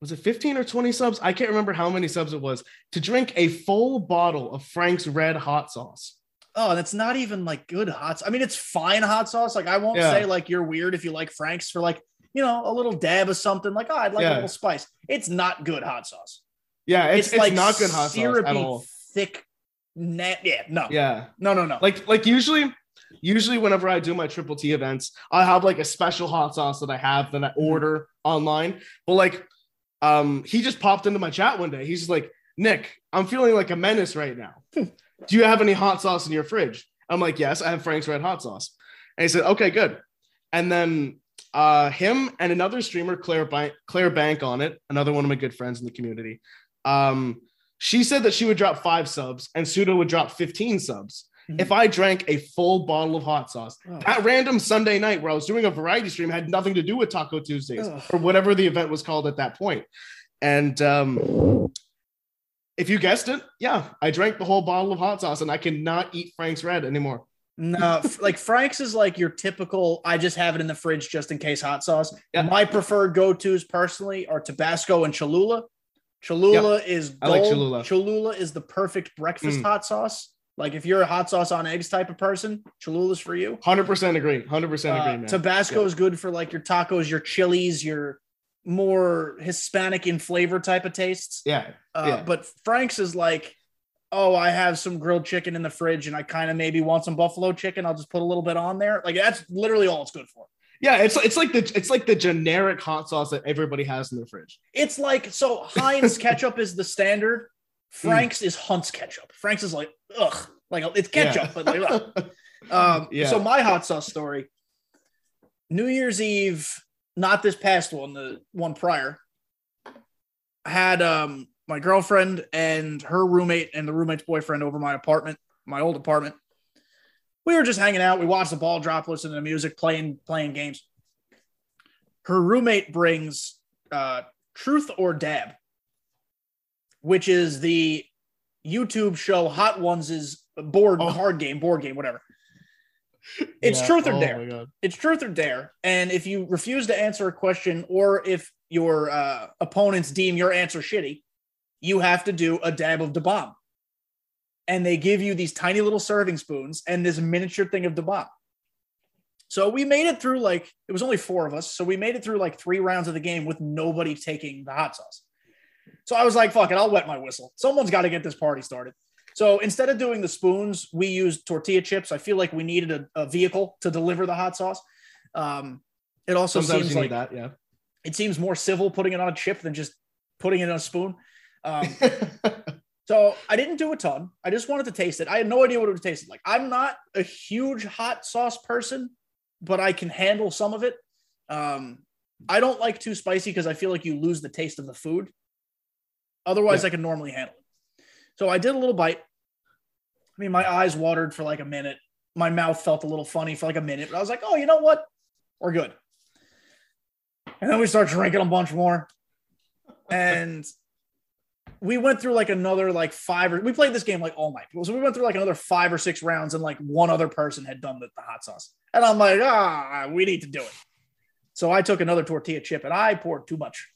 was it 15 or 20 subs? I can't remember how many subs it was to drink a full bottle of Frank's red hot sauce. oh, it's not even like good hot. Sauce. I mean, it's fine hot sauce. Like I won't Yeah. say like you're weird if you like Frank's for like you know a little dab of something. Like oh, I'd like Yeah. a little spice. It's not good hot sauce. Yeah, it's, It's, it's, like not good hot sauce syrupy, at all. thick. Na- yeah, no, Yeah. no, no, no. Like like usually usually whenever I do my triple T events, I have like a special hot sauce that I have that I Mm-hmm. order online. But like um he just popped into my chat one day. He's just like, "Nick, I'm feeling like a menace right now. do you have any hot sauce in your fridge?" I'm like, "Yes, I have Frank's red hot sauce." And he said, "Okay, good." And then uh him and another streamer Claire Bank Claire Bank on it, another one of my good friends in the community. Um she said that she would drop 5 subs and Pseudo would drop 15 subs If I drank a full bottle of hot sauce. Oh. That random Sunday night where I was doing a variety stream had nothing to do with Taco Tuesdays Ugh. or whatever the event was called at that point. And um, if you guessed it, yeah, I drank the whole bottle of hot sauce and I cannot eat Frank's Red anymore. No, like Frank's is like your typical. I just have it in the fridge just in case hot sauce. Yeah. My preferred go tos personally are Tabasco and Cholula. Cholula is I like. Cholula. Cholula is the perfect breakfast Mm. hot sauce. Like if you're a hot sauce on eggs type of person, Cholula's for you. 100% agree. 100% Uh, agree, man. Tabasco Yeah. is good for like your tacos, your chilies, your more Hispanic in flavor type of tastes. yeah. Uh, Yeah. But Frank's is like, oh, I have some grilled chicken in the fridge and I kind of maybe want some buffalo chicken. I'll just put a little bit on there. Like that's literally all it's good for. Yeah, it's it's like the it's like the generic hot sauce that everybody has in their fridge. It's like so Heinz ketchup is the standard. Frank's is Hunt's ketchup. Frank's is like ugh, like it's ketchup, but like ugh. um. Yeah. So my hot sauce story. New Year's Eve not this past one, the one prior, had um my girlfriend and her roommate and the roommate's boyfriend over my apartment, my old apartment. We were just hanging out. We watched the ball drop, listening to music, playing playing games. Her roommate brings uh, Truth or Dab, which is the YouTube show Hot Ones' is board Oh. card game, board game, whatever. It's Yeah. truth or Oh dare. It's truth or dare. And if you refuse to answer a question or if your uh, opponents deem your answer shitty, you have to do a dab of the bomb. And they give you these tiny little serving spoons and this miniature thing of the bomb. So we made it through like it was only four of us. So we made it through like three rounds of the game with nobody taking the hot sauce. So I was like, fuck it, I'll wet my whistle. Someone's got to get this party started. So instead of doing the spoons, we used tortilla chips. I feel like we needed a, a vehicle to deliver the hot sauce. Um, it also Sometimes seems like that. Yeah. it seems more civil putting it on a chip than just putting it in a spoon. Um, so I didn't do a ton. I just wanted to taste it. I had no idea what it would taste like. I'm not a huge hot sauce person, but I can handle some of it. Um, I don't like too spicy because I feel like you lose the taste of the food. Otherwise, Yeah. I can normally handle it. So I did a little bite. I mean, my eyes watered for like a minute. My mouth felt a little funny for like a minute, but I was like, oh, you know what? We're good. And then we start drinking a bunch more. And we went through like another like five or we played this game like all night. So we went through like another five or six rounds and like one other person had done the, the hot sauce. And I'm like, ah, we need to do it. So I took another tortilla chip and I poured too much.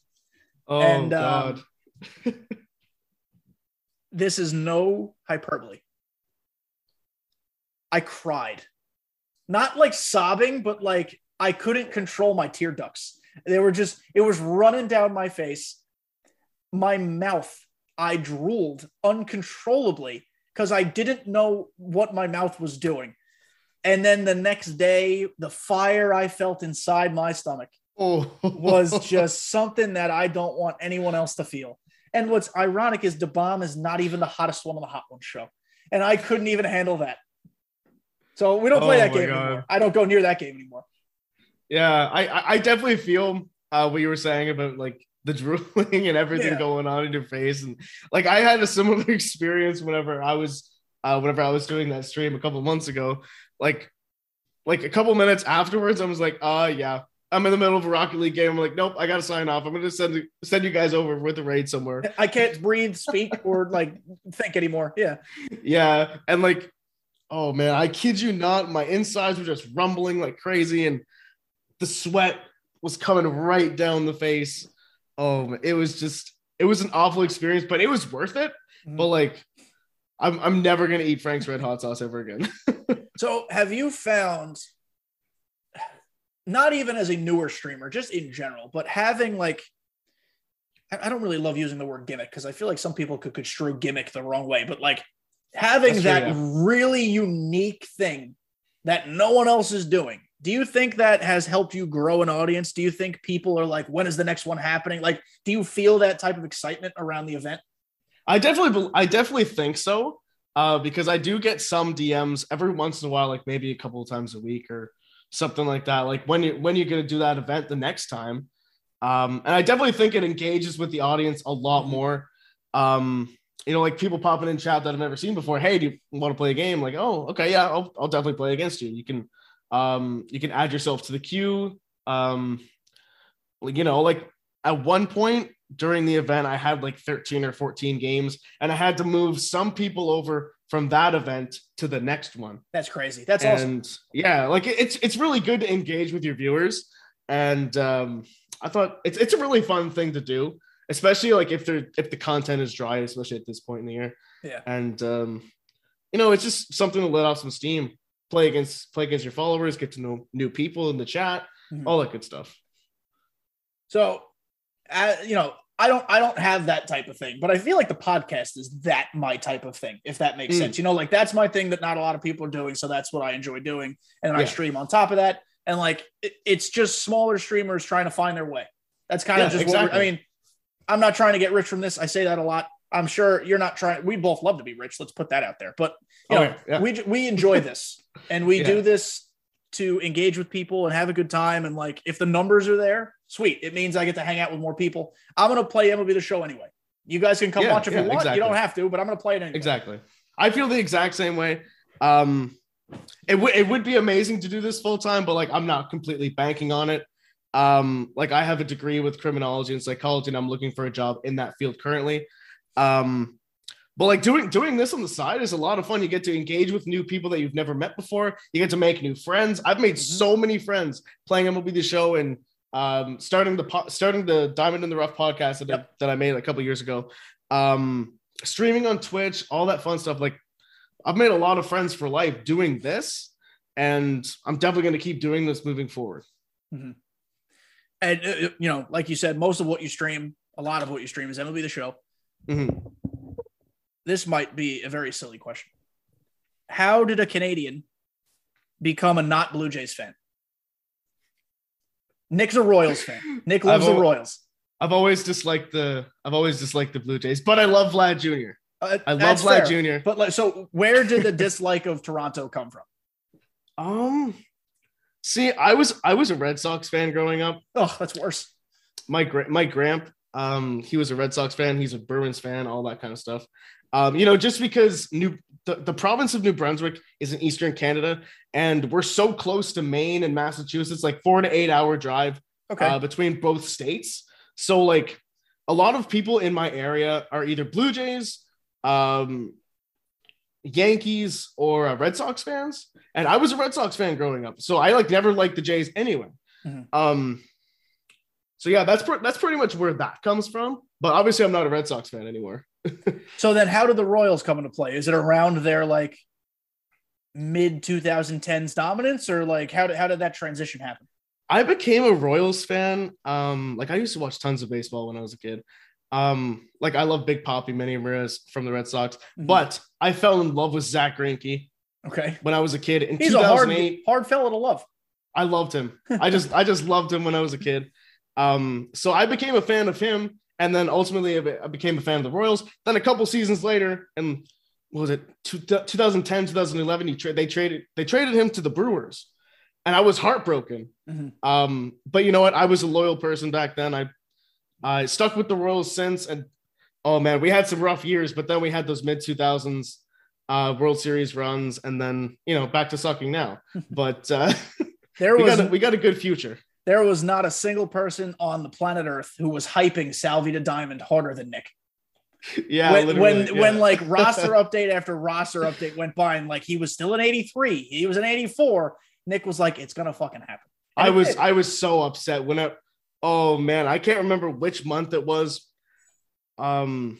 oh And, God. This is no hyperbole. I cried. Not like sobbing, but like I couldn't control my tear ducts. They were just, it was running down my face. My mouth, I drooled uncontrollably because I didn't know what my mouth was doing. And then the next day, the fire I felt inside my stomach oh. was just something that I don't want anyone else to feel. And what's ironic is the bomb is not even the hottest one on the Hot One show, and I couldn't even handle that. So we don't play Oh that game God. anymore. I don't go near that game anymore. Yeah, I I I definitely feel uh, what you were saying about like the drooling and everything Yeah. going on in your face, and like I had a similar experience whenever I was uh, whenever I was doing that stream a couple months ago. Like, like a couple minutes afterwards, I was like, "Uh, yeah, I'm in the middle of a Rocket League game." I'm like, "Nope, I gotta sign off. I'm gonna send send you guys over with the raid somewhere." I can't breathe, speak, or like think anymore. Yeah. yeah, and like, oh man, I kid you not, my insides were just rumbling like crazy, and the sweat was coming right down the face. Oh, man, it was just, it was an awful experience, but it was worth it. Mhm. But like, I'm I'm never gonna eat Frank's Red Hot Sauce ever again. So have you found, not even as a newer streamer, just in general, but having like, I don't really love using the word gimmick because I feel like some people could construe gimmick the wrong way, but like having That's true, that really unique thing that no one else is doing. Do you think that has helped you grow an audience? Do you think people are like, when is the next one happening? Like, do you feel that type of excitement around the event? I definitely, I definitely think so, uh, because I do get some DMs every once in a while, like maybe a couple of times a week or something like that. Like when you when you're gonna do that event the next time, um, and I definitely think it engages with the audience a lot more. Um, you know, like people popping in chat that I've never seen before. Hey, do you want to play a game? Like, oh, okay, yeah, I'll, I'll definitely play against you. You can, um, you can add yourself to the queue. Um, like, you know, like at one point during the event, I had like 13 or 14 games, and I had to move some people over from that event to the next one. That's crazy. That's awesome. and yeah, like it- it's it's really good to engage with your viewers, and um, I thought it's it's a really fun thing to do, especially like if they're if the content is dry, especially at this point in the year. Yeah. and um, you know, it's just something to let off some steam. Play against play against your followers, get to know new people in the chat, Mhm. all that good stuff. So, uh, you know, I don't, I don't have that type of thing, but I feel like the podcast is that my type of thing, if that makes Mm. sense. You know, like that's my thing that not a lot of people are doing, so that's what I enjoy doing, and then I stream on top of that, and like it, it's just smaller streamers trying to find their way. That's kind Yeah, of just what exactly. we're, I mean. I'm not trying to get rich from this. I say that a lot. I'm sure you're not trying. We both love to be rich. Let's put that out there. But you Oh, know, yeah, yeah. we we enjoy this, and we Yeah. do this to engage with people and have a good time. And like, if the numbers are there, sweet. It means I get to hang out with more people. I'm gonna play MLB the Show anyway. You guys can come Yeah, watch if yeah, you want. exactly. You don't have to, but I'm gonna play it anyway. Exactly. I feel the exact same way. Um, it would it would be amazing to do this full time, but like I'm not completely banking on it. Um, like I have a degree with criminology and psychology, and I'm looking for a job in that field currently. Um, but like doing doing this on the side is a lot of fun. You get to engage with new people that you've never met before. You get to make new friends. I've made Mhm. so many friends playing MLB the Show and um, starting the po- starting the Diamond in the Rough podcast that, I, that I made a couple years ago. Um, streaming on Twitch, all that fun stuff. Like I've made a lot of friends for life doing this, and I'm definitely going to keep doing this moving forward. And uh, you know, like you said, most of what you stream, a lot of what you stream is MLB the Show. Mhm. This might be a very silly question. How did a Canadian become a not Blue Jays fan? Nick's a Royals fan. Nick loves the al- Royals. I've always disliked the I've always disliked the Blue Jays, but I love Vlad Jr. Uh, I love Vlad fair. Jr. But like, so where did the dislike of Toronto come from? Um, see, I was I was a Red Sox fan growing up. Oh, that's worse. My gra- my gramp, um, he was a Red Sox fan. He's a Bruins fan. All that kind of stuff. Um, you know, just because New the, the province of New Brunswick is in eastern Canada, and we're so close to Maine and Massachusetts, like four to eight hour drive Okay. uh, between both states. So like a lot of people in my area are either Blue Jays, um, Yankees, or uh, Red Sox fans. And I was a Red Sox fan growing up, so I like never liked the Jays anyway. Mhm. Um, so yeah, that's pre- that's pretty much where that comes from. But obviously, I'm not a Red Sox fan anymore. so then how did the Royals come into play? Is it around their like mid 2010s dominance or like how did, how did that transition happen? I became a Royals fan. Um, like I used to watch tons of baseball when I was a kid. Um, like I love Big Poppy, Manny Ramirez from the Red Sox, Mhm. but I fell in love with Zack Greinke Okay. when I was a kid in He's a hard 2008. hard fellow to love. I loved him. I just I just loved him when I was a kid. Um, so I became a fan of him, and then ultimately I became a fan of the Royals. Then a couple seasons later, and what was it two, 2010, 2011? He tra- they traded they traded him to the Brewers, and I was heartbroken. Mhm. Um, but you know what? I was a loyal person back then. I I stuck with the Royals since, and oh man, we had some rough years, but then we had those mid 2000s uh, World Series runs, and then you know back to sucking now. But uh, There we was got a, we got a good future. There was not a single person on the planet Earth who was hyping Salvy to Diamond harder than Nick. Yeah, when when, yeah. when like roster update after roster update went by and like he was still an 83, he was an 84. Nick was like, it's gonna fucking happen. And I was did. I was so upset when I oh man, I can't remember which month it was. Um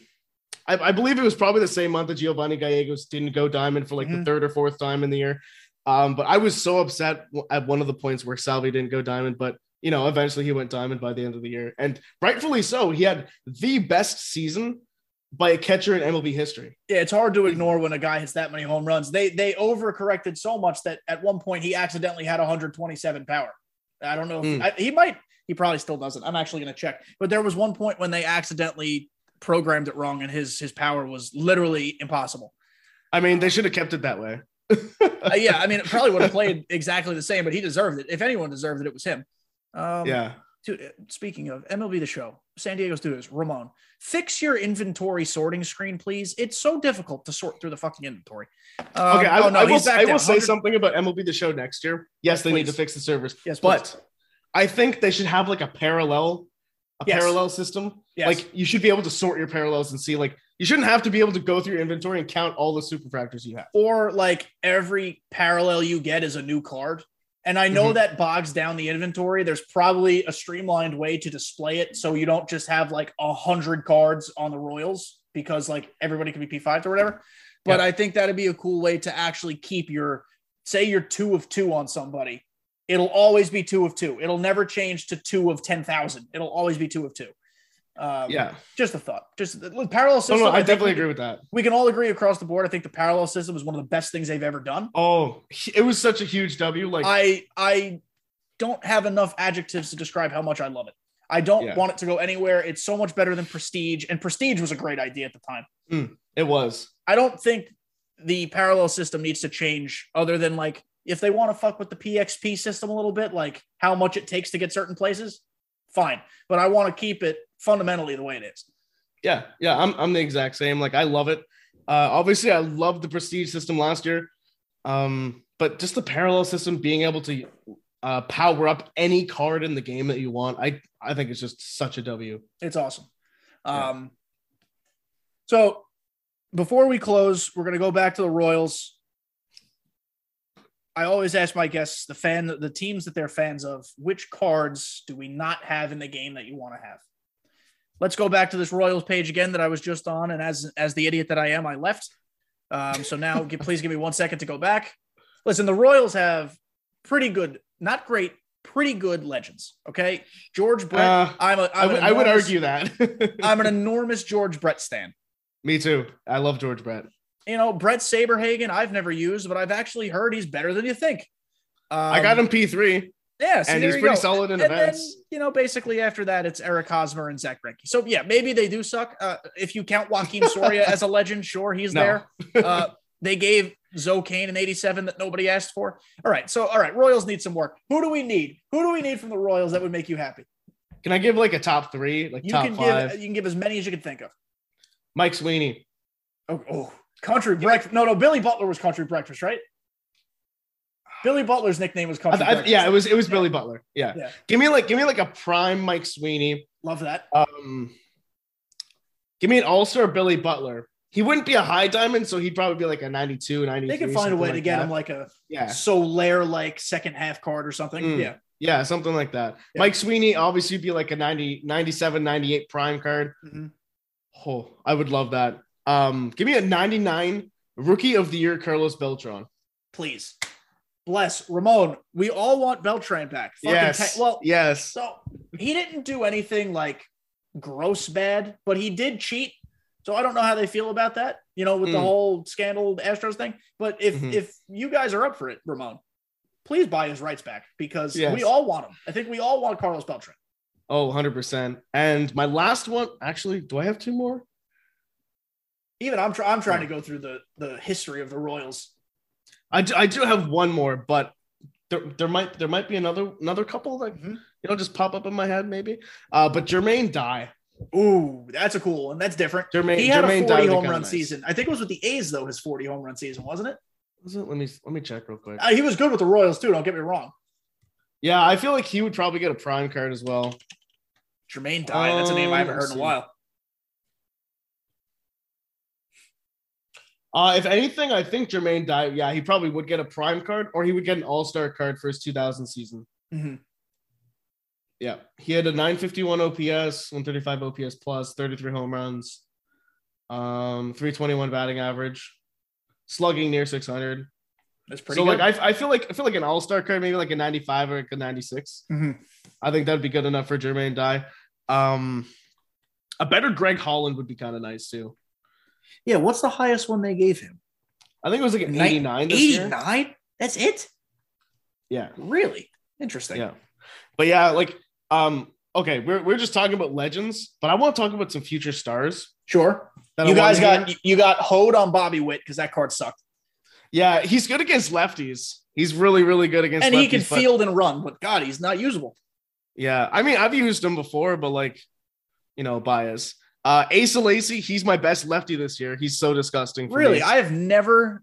I, I believe it was probably the same month that Giovanni Gallegos didn't go diamond for like the Mhm. third or fourth time in the year. Um, but I was so upset at one of the points where Salvy didn't go diamond, but you know, eventually he went diamond by the end of the year, and rightfully so. He had the best season by a catcher in MLB history. yeah, it's hard to ignore when a guy hits that many home runs. They they overcorrected so much that at one point he accidentally had 127 power. I don't know if Hmm. I, he might. He probably still doesn't. I'm actually going to check. But there was one point when they accidentally programmed it wrong, and his his power was literally impossible. I mean, they should have kept it that way. Uh, yeah, I mean, it probably would have played exactly the same, but he deserved it. If anyone deserved it, it was him. Um, yeah. Dude, uh, speaking of MLB the show, San Diego Studios, Ramon, fix your inventory sorting screen, please. It's so difficult to sort through the fucking inventory. Um, Okay, I, oh, no, I will, I will say something about MLB the show next year. Yes, they need to fix the servers. Yes, but I think they should have like a parallel, a Yes. parallel system. Yes. Like you should be able to sort your parallels and see like you shouldn't have to be able to go through your inventory and count all the superfractors you have. or like every parallel you get is a new card. And I know Mhm. that bogs down the inventory. There's probably a streamlined way to display it so you don't just have like a hundred cards on the Royals because like everybody can be P5 or whatever. But Yeah. I think that'd be a cool way to actually keep your say you're two of two on somebody. It'll always be two of two. It'll never change to two of ten thousand. It'll always be two of two. Um, Yeah. just a thought. Just the parallel system. no, no, I think definitely agree with that. we can all agree across the board. I think the parallel system is one of the best things they've ever done. Oh, it was such a huge W. Like I I don't have enough adjectives to describe how much I love it. I don't Yeah. want it to go anywhere. It's so much better than Prestige, and Prestige was a great idea at the time. it was. I don't think the parallel system needs to change other than like If they want to fuck with the PXP system a little bit, like how much it takes to get certain places, fine. But I want to keep it fundamentally the way it is. Yeah, yeah, I'm I'm the exact same. Like I love it. Uh, obviously, I loved the prestige system last year, um, but just the parallel system, being able to uh, power up any card in the game that you want, I I think it's just such a W. It's awesome. Um, so before we close, we're gonna go back to the Royals. I always ask my guests, the fan, the teams that they're fans of, which cards do we not have in the game that you want to have? Let's go back to this Royals page again that I was just on, and as as the idiot that I am, I left. Um, so now, please give me one second to go back. Listen, the Royals have pretty good, not great, pretty good legends. Okay, George Brett. Uh, I'm a. I I'm would an I would argue that. I'm an enormous George Brett stan. Me too. I love George Brett. You know, Bret Saberhagen, I've never used, but I've actually heard he's better than you think. Um, I got him P3, Yeah, see, and he's pretty go. solid in and events. then, you know, basically after that, it's Eric Hosmer and Zack Greinke. So yeah, maybe they do suck. Uh, if you count Joakim Soria as a legend, sure, he's No. there. Uh, they gave Zoe Kane an 87 that nobody asked for. All right, so all right, Royals need some work. Who do we need? Who do we need from the Royals that would make you happy? Can I give like a top three, like You top can five? give you can give as many as you can think of. Mike Sweeney. Oh, oh country breakfast. No, no, Billy Butler was country breakfast, right? Billy Butler's nickname was I country th- I- yeah, it was it was Yeah. Billy Butler. Yeah. Yeah. Give me like give me like a prime Mike Sweeney. Love that. Um, give me an All Star Billy Butler. He wouldn't be a high diamond, so he'd probably be like a 92, 93. They can find a way something to get that. him like a Yeah, Solaire like second half card or something. Mm. Yeah. yeah, something like that. Yeah. Mike Sweeney obviously be like a 90, 97, 98 prime card. Mhm. Oh, I would love that. Um, give me a 99 rookie of the year, Carlos Beltran. Please. Bless Ramon. We all want Beltran back. Fucking Yes. ta- well, yes. so he didn't do anything like gross bad, but he did cheat. So I don't know how they feel about that, you know, with the Mm. whole scandal Astros thing. But if Mhm. if you guys are up for it, Ramon, please buy his rights back because Yes. we all want him. I think we all want Carlos Beltran. Oh, 100%. And my last one, actually, do I have two more? Even I'm try- I'm trying to go through the the history of the Royals. I do, I do have one more, but there, there might there might be another another couple that Mhm. you know just pop up in my head maybe. Uh, but Jermaine Dye. Ooh, that's a cool one. That's different. Jermaine he had Jermaine a 40 home run nice. season. I think it was with the A's though. His 40 home run season, wasn't it? Was it? Let me let me check real quick. Uh, he was good with the Royals too. Don't get me wrong. Yeah, I feel like he would probably get a prime card as well. Jermaine Dye. That's a name I haven't Um, heard in a while. Uh, if anything, I think Jermaine Dye. Yeah, he probably would get a prime card, or he would get an All Star card for his 2000 season. Mhm. Yeah, he had a 951 OPS, 135 OPS plus, 33 home runs, um, 321 batting average, slugging near 600. That's pretty so good. like I, I feel like I feel like an All Star card, maybe like a 95 or like a 96. Mhm. I think that'd be good enough for Jermaine Dye. Um, a better Greg Holland would be kind of nice too. Yeah, what's the highest one they gave him? I think it was like an Nin- 89 89? That's it? Yeah, Really? Interesting. yeah, but yeah, like um, okay, we're we're just talking about legends, but I want to talk about some future stars. Sure. You I guys got hear. you got Hode on Bobby Witt because that card sucked. yeah, he's good against lefties. He's really really good against And lefties. he can but- field and run, but God, he's not usable. Yeah, I mean, I've used him before, but like, you know, bias. Uh, Asa Lacy, he's my best lefty this year. He's so disgusting. Really, me. I have never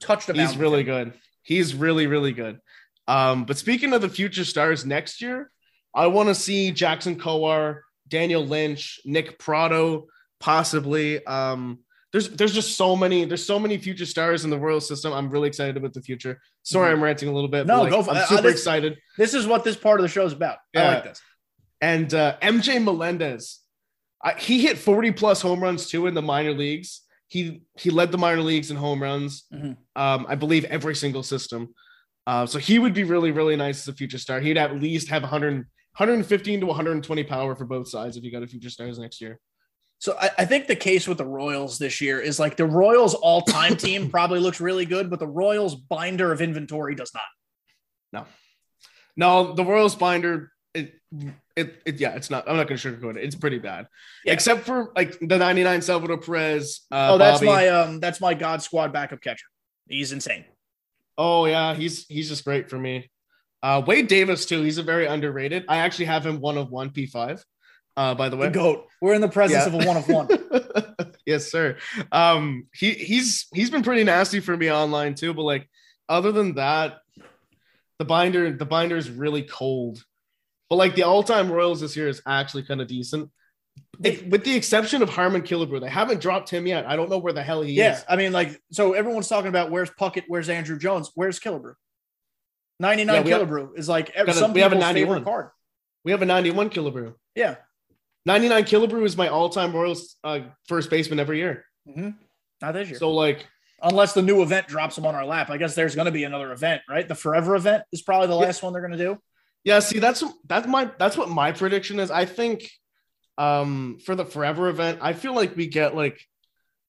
touched him. he's really good. He's really, really good. Um, but speaking of the future stars next year, I want to see Jackson Kowar, Daniel Lynch, Nick Pratto, possibly. Um, there's there's just so many there's so many future stars in the Royal system. I'm really excited about the future. Sorry, I'm ranting a little bit. Mm-hmm. No, like, go for- I'm uh, super this- excited. This is what this part of the show is about. I Yeah. like this. And uh, MJ Melendez, I, he hit 40 plus home runs too in the minor leagues. He he led the minor leagues in home runs. Mhm. Um, I believe every single system. Uh, so he would be really really nice as a future star. He'd at least have 100, 115 to 120 power for both sides if he got a future stars next year. So I, I think the case with the Royals this year is like the Royals all-time team probably looks really good, but the Royals binder of inventory does not. No, no, the Royals binder. It, it, it yeah, it's not. I'm not going to sugarcoat it. It's pretty bad, Yeah. except for like the 99 Salvador Perez. Uh, oh, that's Bobby. my um that's my God Squad backup catcher. He's insane. Oh yeah, he's he's just great for me. Uh, Wade Davis too. He's a very underrated. I actually have him one of one P five. Uh, by the way, The goat. We're in the presence Yeah. of a one of one. yes, sir. Um, he he's he's been pretty nasty for me online too. But like, other than that, the binder the binder is really cold. But like the all time Royals this year is actually kind of decent. It- with the exception of Harmon Killebrew, they haven't dropped him yet. I don't know where the hell he Yeah, is. I mean, like, so everyone's talking about where's Puckett, where's Andruw Jones, where's Killebrew. 99 Yeah, we have- Killebrew is like a- some we have a people's 91. card. We have a 91 Killebrew. Yeah. 99 Killebrew is my all-time Royals uh, first baseman every year. hmm Not this year. So like, Unless the new event drops them on our lap. I guess there's going to be another event, right? The Forever event is probably the Yeah. last one they're going to do. Yeah, see, that's that's my that's what my prediction is. I think um for the forever event, I feel like we get like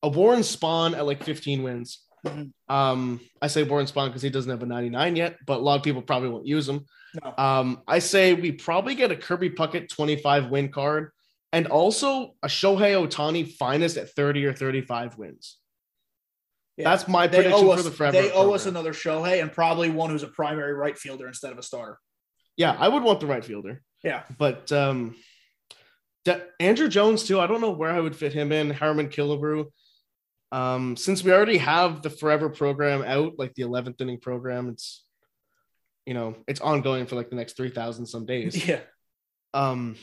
a Warren Spahn at like 15 wins. Mhm. Um, I say Warren Spahn because he doesn't have a 99 yet, but a lot of people probably won't use him. No. Um, I say we probably get a Kirby Puckett 25 win card and also a Shohei Ohtani finest at 30 or 35 wins. Yeah. That's my They prediction owe for us, the forever. they owe us another Shohei and probably one who's a primary right fielder instead of a starter. Yeah, I would want the right fielder. Yeah. But um De- Andruw Jones too. I don't know where I would fit him in. Harmon Killebrew. Um, since we already have the forever program out, like the 11th inning program, it's you know, it's ongoing for like the next 3,000 some days. Yeah. Um,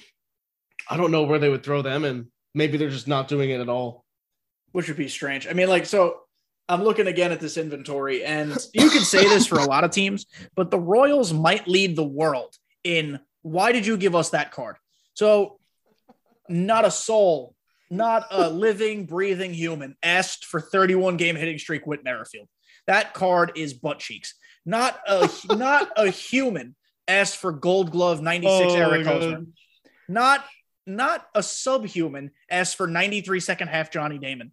I don't know where they would throw them, and maybe they're just not doing it at all. which would be strange. I mean, like, so I'm looking again at this inventory, and you can say this for a lot of teams, but the Royals might lead the world in why did you give us that card? So, not a soul, not a living, breathing human asked for 31 game hitting streak Whit Merrifield. That card is butt cheeks. Not a not a human asked for Gold Glove 96 Eric Hosmer. Not not a subhuman asked for 93 second half Johnny Damon.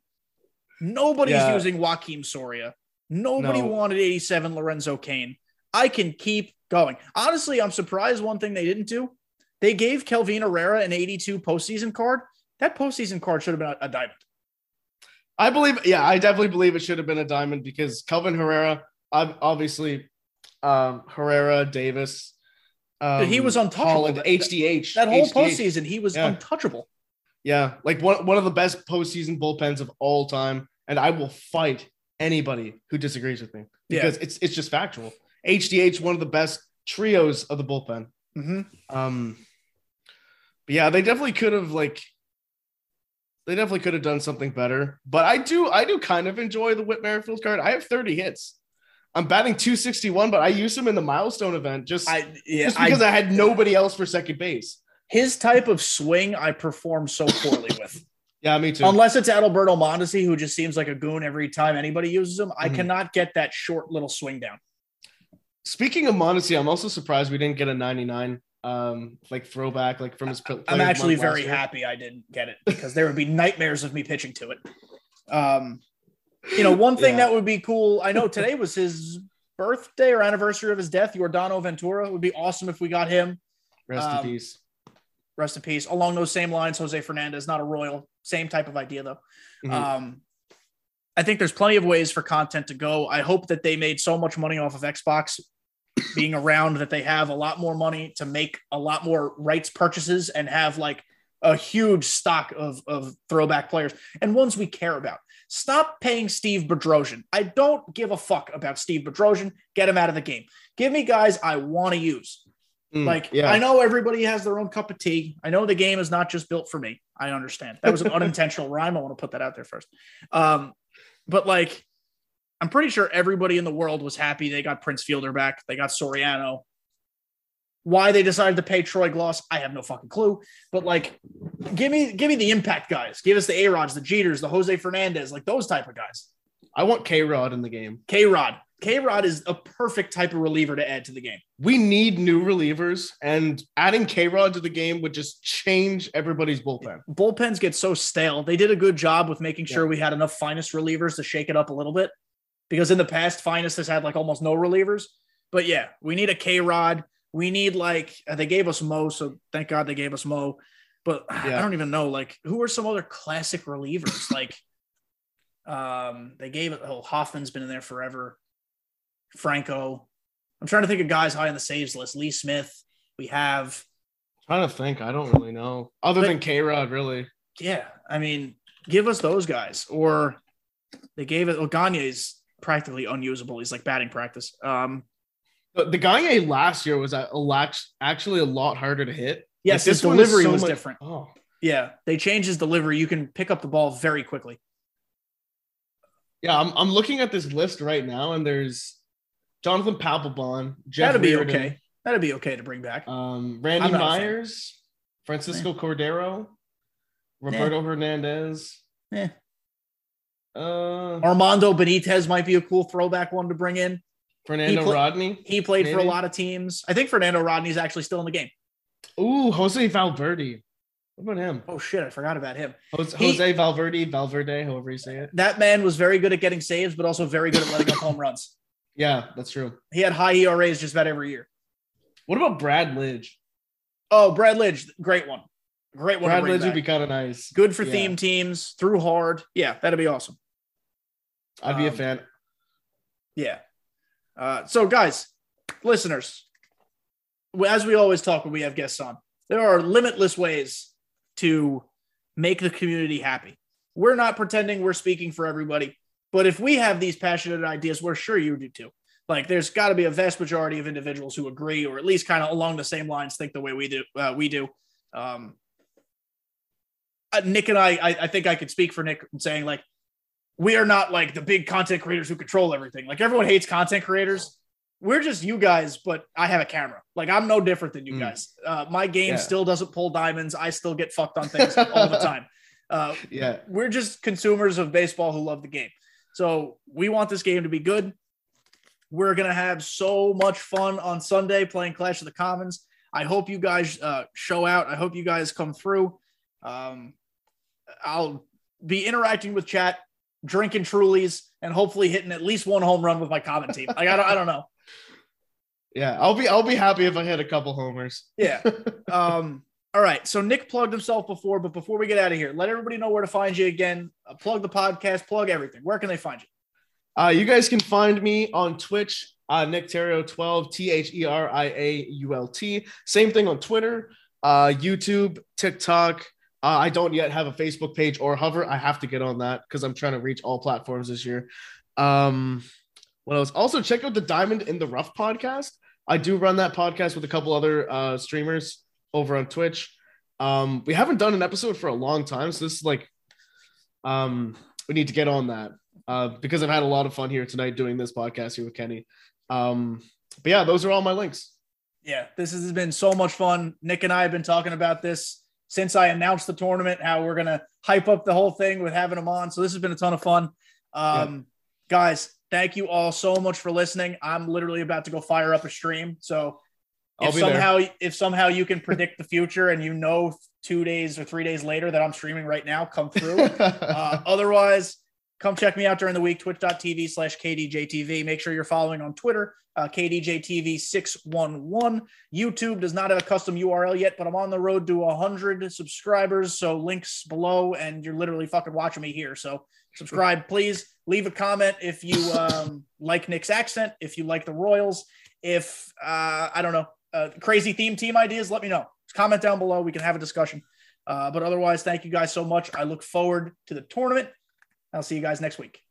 Nobody's Yeah. using Joakim Soria. Nobody No. wanted 87 Lorenzo Cain. I can keep going. Honestly, I'm surprised one thing they didn't do. They gave Kelvin Herrera an 82 postseason card. That postseason card should have been a, diamond. I believe, yeah, I definitely believe it should have been a diamond because Kelvin Herrera, ob- obviously, um, Herrera, Davis, um, he was untouchable. Holland, That- HDH. That whole HDH. postseason, he was Yeah. untouchable. Yeah, like one, one of the best postseason bullpens of all time. And I will fight anybody who disagrees with me Yeah. because it's it's just factual. HDH, one of the best trios of the bullpen. hmm Um, but yeah, they definitely could have like they definitely could have done something better. But I do I do kind of enjoy the Whit Merrifield card. I have 30 hits. I'm batting 261, but I use him in the milestone event just, I yeah, just I- because I, had nobody else for second base. His type of swing I perform so poorly with. Yeah, me too. Unless it's Adalberto Mondesi, who just seems like a goon every time anybody uses him, I Mhm. cannot get that short little swing down. Speaking of Mondesi, I'm also surprised we didn't get a 99 um like throwback like from his I'm player of the actually very happy I didn't get it because there would be nightmares of me pitching to it. Um, you know, one thing Yeah. that would be cool. I know today was his birthday or anniversary of his death. Yordano Ventura It would be awesome if we got him. Rest um, in peace. Rest in peace. Along those same lines, Jose Fernandez, not a royal, same type of idea though. Mhm. Um, I think there's plenty of ways for content to go. I hope that they made so much money off of Xbox being around that they have a lot more money to make a lot more rights purchases and have like a huge stock of, of throwback players and ones we care about. Stop paying Steve Bedrosian. I don't give a fuck about Steve Bedrosian. Get him out of the game. Give me guys I want to use. Mm, Like, yeah. I know everybody has their own cup of tea. I know the game is not just built for me. I understand. That was an unintentional rhyme. I want to put that out there first. Um, but like, I'm pretty sure everybody in the world was happy they got Prince Fielder back. They got Soriano. Why they decided to pay Troy Glaus, I have no fucking clue. But like, give me give me the impact guys. Give us the A Rods, the Jeters, the Jose Fernandez, like those type of guys. I want K Rod in the game. K Rod. K Rod is a perfect type of reliever to add to the game. We need new relievers, and adding K Rod to the game would just change everybody's bullpen. bullpens get so stale. They did a good job with making sure we had enough finest relievers to shake it up a little bit. Because in the past, finest has had like almost no relievers. But yeah, we need a K Rod. We need like uh, they gave us Mo, so thank God they gave us Mo. But I don't even know like who are some other classic relievers? like um they gave it oh Hoffman's been in there forever. Franco. I'm trying to think of guys high on the saves list. Lee Smith. We have. trying to think. I don't really know. Other But- than K Rod, really. Yeah, I mean, give us those guys. Or they gave it. Well, Gagne's practically unusable. He's like batting practice. Um, The, the Gagne last year was a, a actually a lot harder to hit. yes, Like, his delivery so was much- different. Oh, Yeah, they changed his delivery. You can pick up the ball very quickly. yeah. I'm, I'm looking at this list right now, and there's Jonathan Papelbon, Jeff That'd be Reardon, okay. That'd be okay to bring back. Um, Randy I'm not a fan. Myers, Francisco Cordero, Roberto Hernandez. Eh. Uh, Armando Benitez might be a cool throwback one to bring in. Fernando he pla- Rodney. He played for a lot of teams. I think Fernando Rodney's actually still in the game. Ooh, Jose Valverde. What about him? Oh shit, I forgot about him. Jose, He- Jose Valverde, Valverde, however you say it. That man was very good at getting saves, but also very good at letting up home runs. Yeah, that's true. He had high ERAs just about every year. What about Brad Lidge? Oh, Brad Lidge, great one. Great one. Brad Lidge would be kind of nice. good for Yeah. theme teams, threw hard. Yeah, that'd be awesome. I'd be a Um, fan. Yeah. Uh, so, guys, listeners, as we always talk when we have guests on, there are limitless ways to make the community happy. We're not pretending we're speaking for everybody, but if we have these passionate ideas, we're sure you do too. Like, there's got to be a vast majority of individuals who agree, or at least kind of along the same lines, think the way we do. Uh, we do. Um, uh, Nick and I, I, I think I could speak for Nick in saying like we are not like the big content creators who control everything. Like everyone hates content creators. We're just you guys, but I have a camera. Like I'm no different than you Mm. guys. Uh, my game Yeah. still doesn't pull diamonds. I still get fucked on things all the time. Uh, Yeah. we're just consumers of baseball who love the game. So we want this game to be good. We're gonna have so much fun on Sunday playing Clash of the Commons. I hope you guys uh, show out. I hope you guys come through. Um, I'll be interacting with chat, drinking Trulies, and hopefully hitting at least one home run with my common team. Like I don't, I don't know. Yeah. I'll be I'll be happy if I hit a couple homers. Yeah. Um, all right. So Nick plugged himself before, but before we get out of here, let everybody know where to find you again. Uh, plug the podcast, plug everything. Where can they find you? Uh, you guys can find me on Twitch, uh, Nick Theriault 12, T H E R I A U L T. Same thing on Twitter, uh, YouTube, TikTok. Uh, I don't yet have a Facebook page or Hover. I have to get on that because I'm trying to reach all platforms this year. Um, what else? Also, check out the Diamond in the Rough podcast. I do run that podcast with a couple other uh, streamers over on Twitch. Um, we haven't done an episode for a long time, so this is like, um, we need to get on that uh, because I've had a lot of fun here tonight doing this podcast here with Kenny. Um, but yeah, those are all my links. Yeah, this has been so much fun. Nick and I have been talking about this since I announced the tournament, how we're going to hype up the whole thing with having them on. So this has been a ton of fun. Um, Guys, thank you all so much for listening. I'm literally about to go fire up a stream. So I'll if be there. somehow if somehow you can predict the future and you know two days or three days later that I'm streaming right now, come through. Uh, otherwise, come check me out during the week, twitch.tv slash KDJTV. Make sure you're following on Twitter, uh, KDJTV611. YouTube does not have a custom URL yet, but I'm on the road to 100 subscribers. So links below, and you're literally fucking watching me here. So subscribe, please. Leave a comment if you um, like Nick's accent, if you like the Royals, if, uh, I don't know, uh, crazy theme team ideas, let me know. Just comment down below. We can have a discussion. Uh, but otherwise, thank you guys so much. I look forward to the tournament. I'll see you guys next week.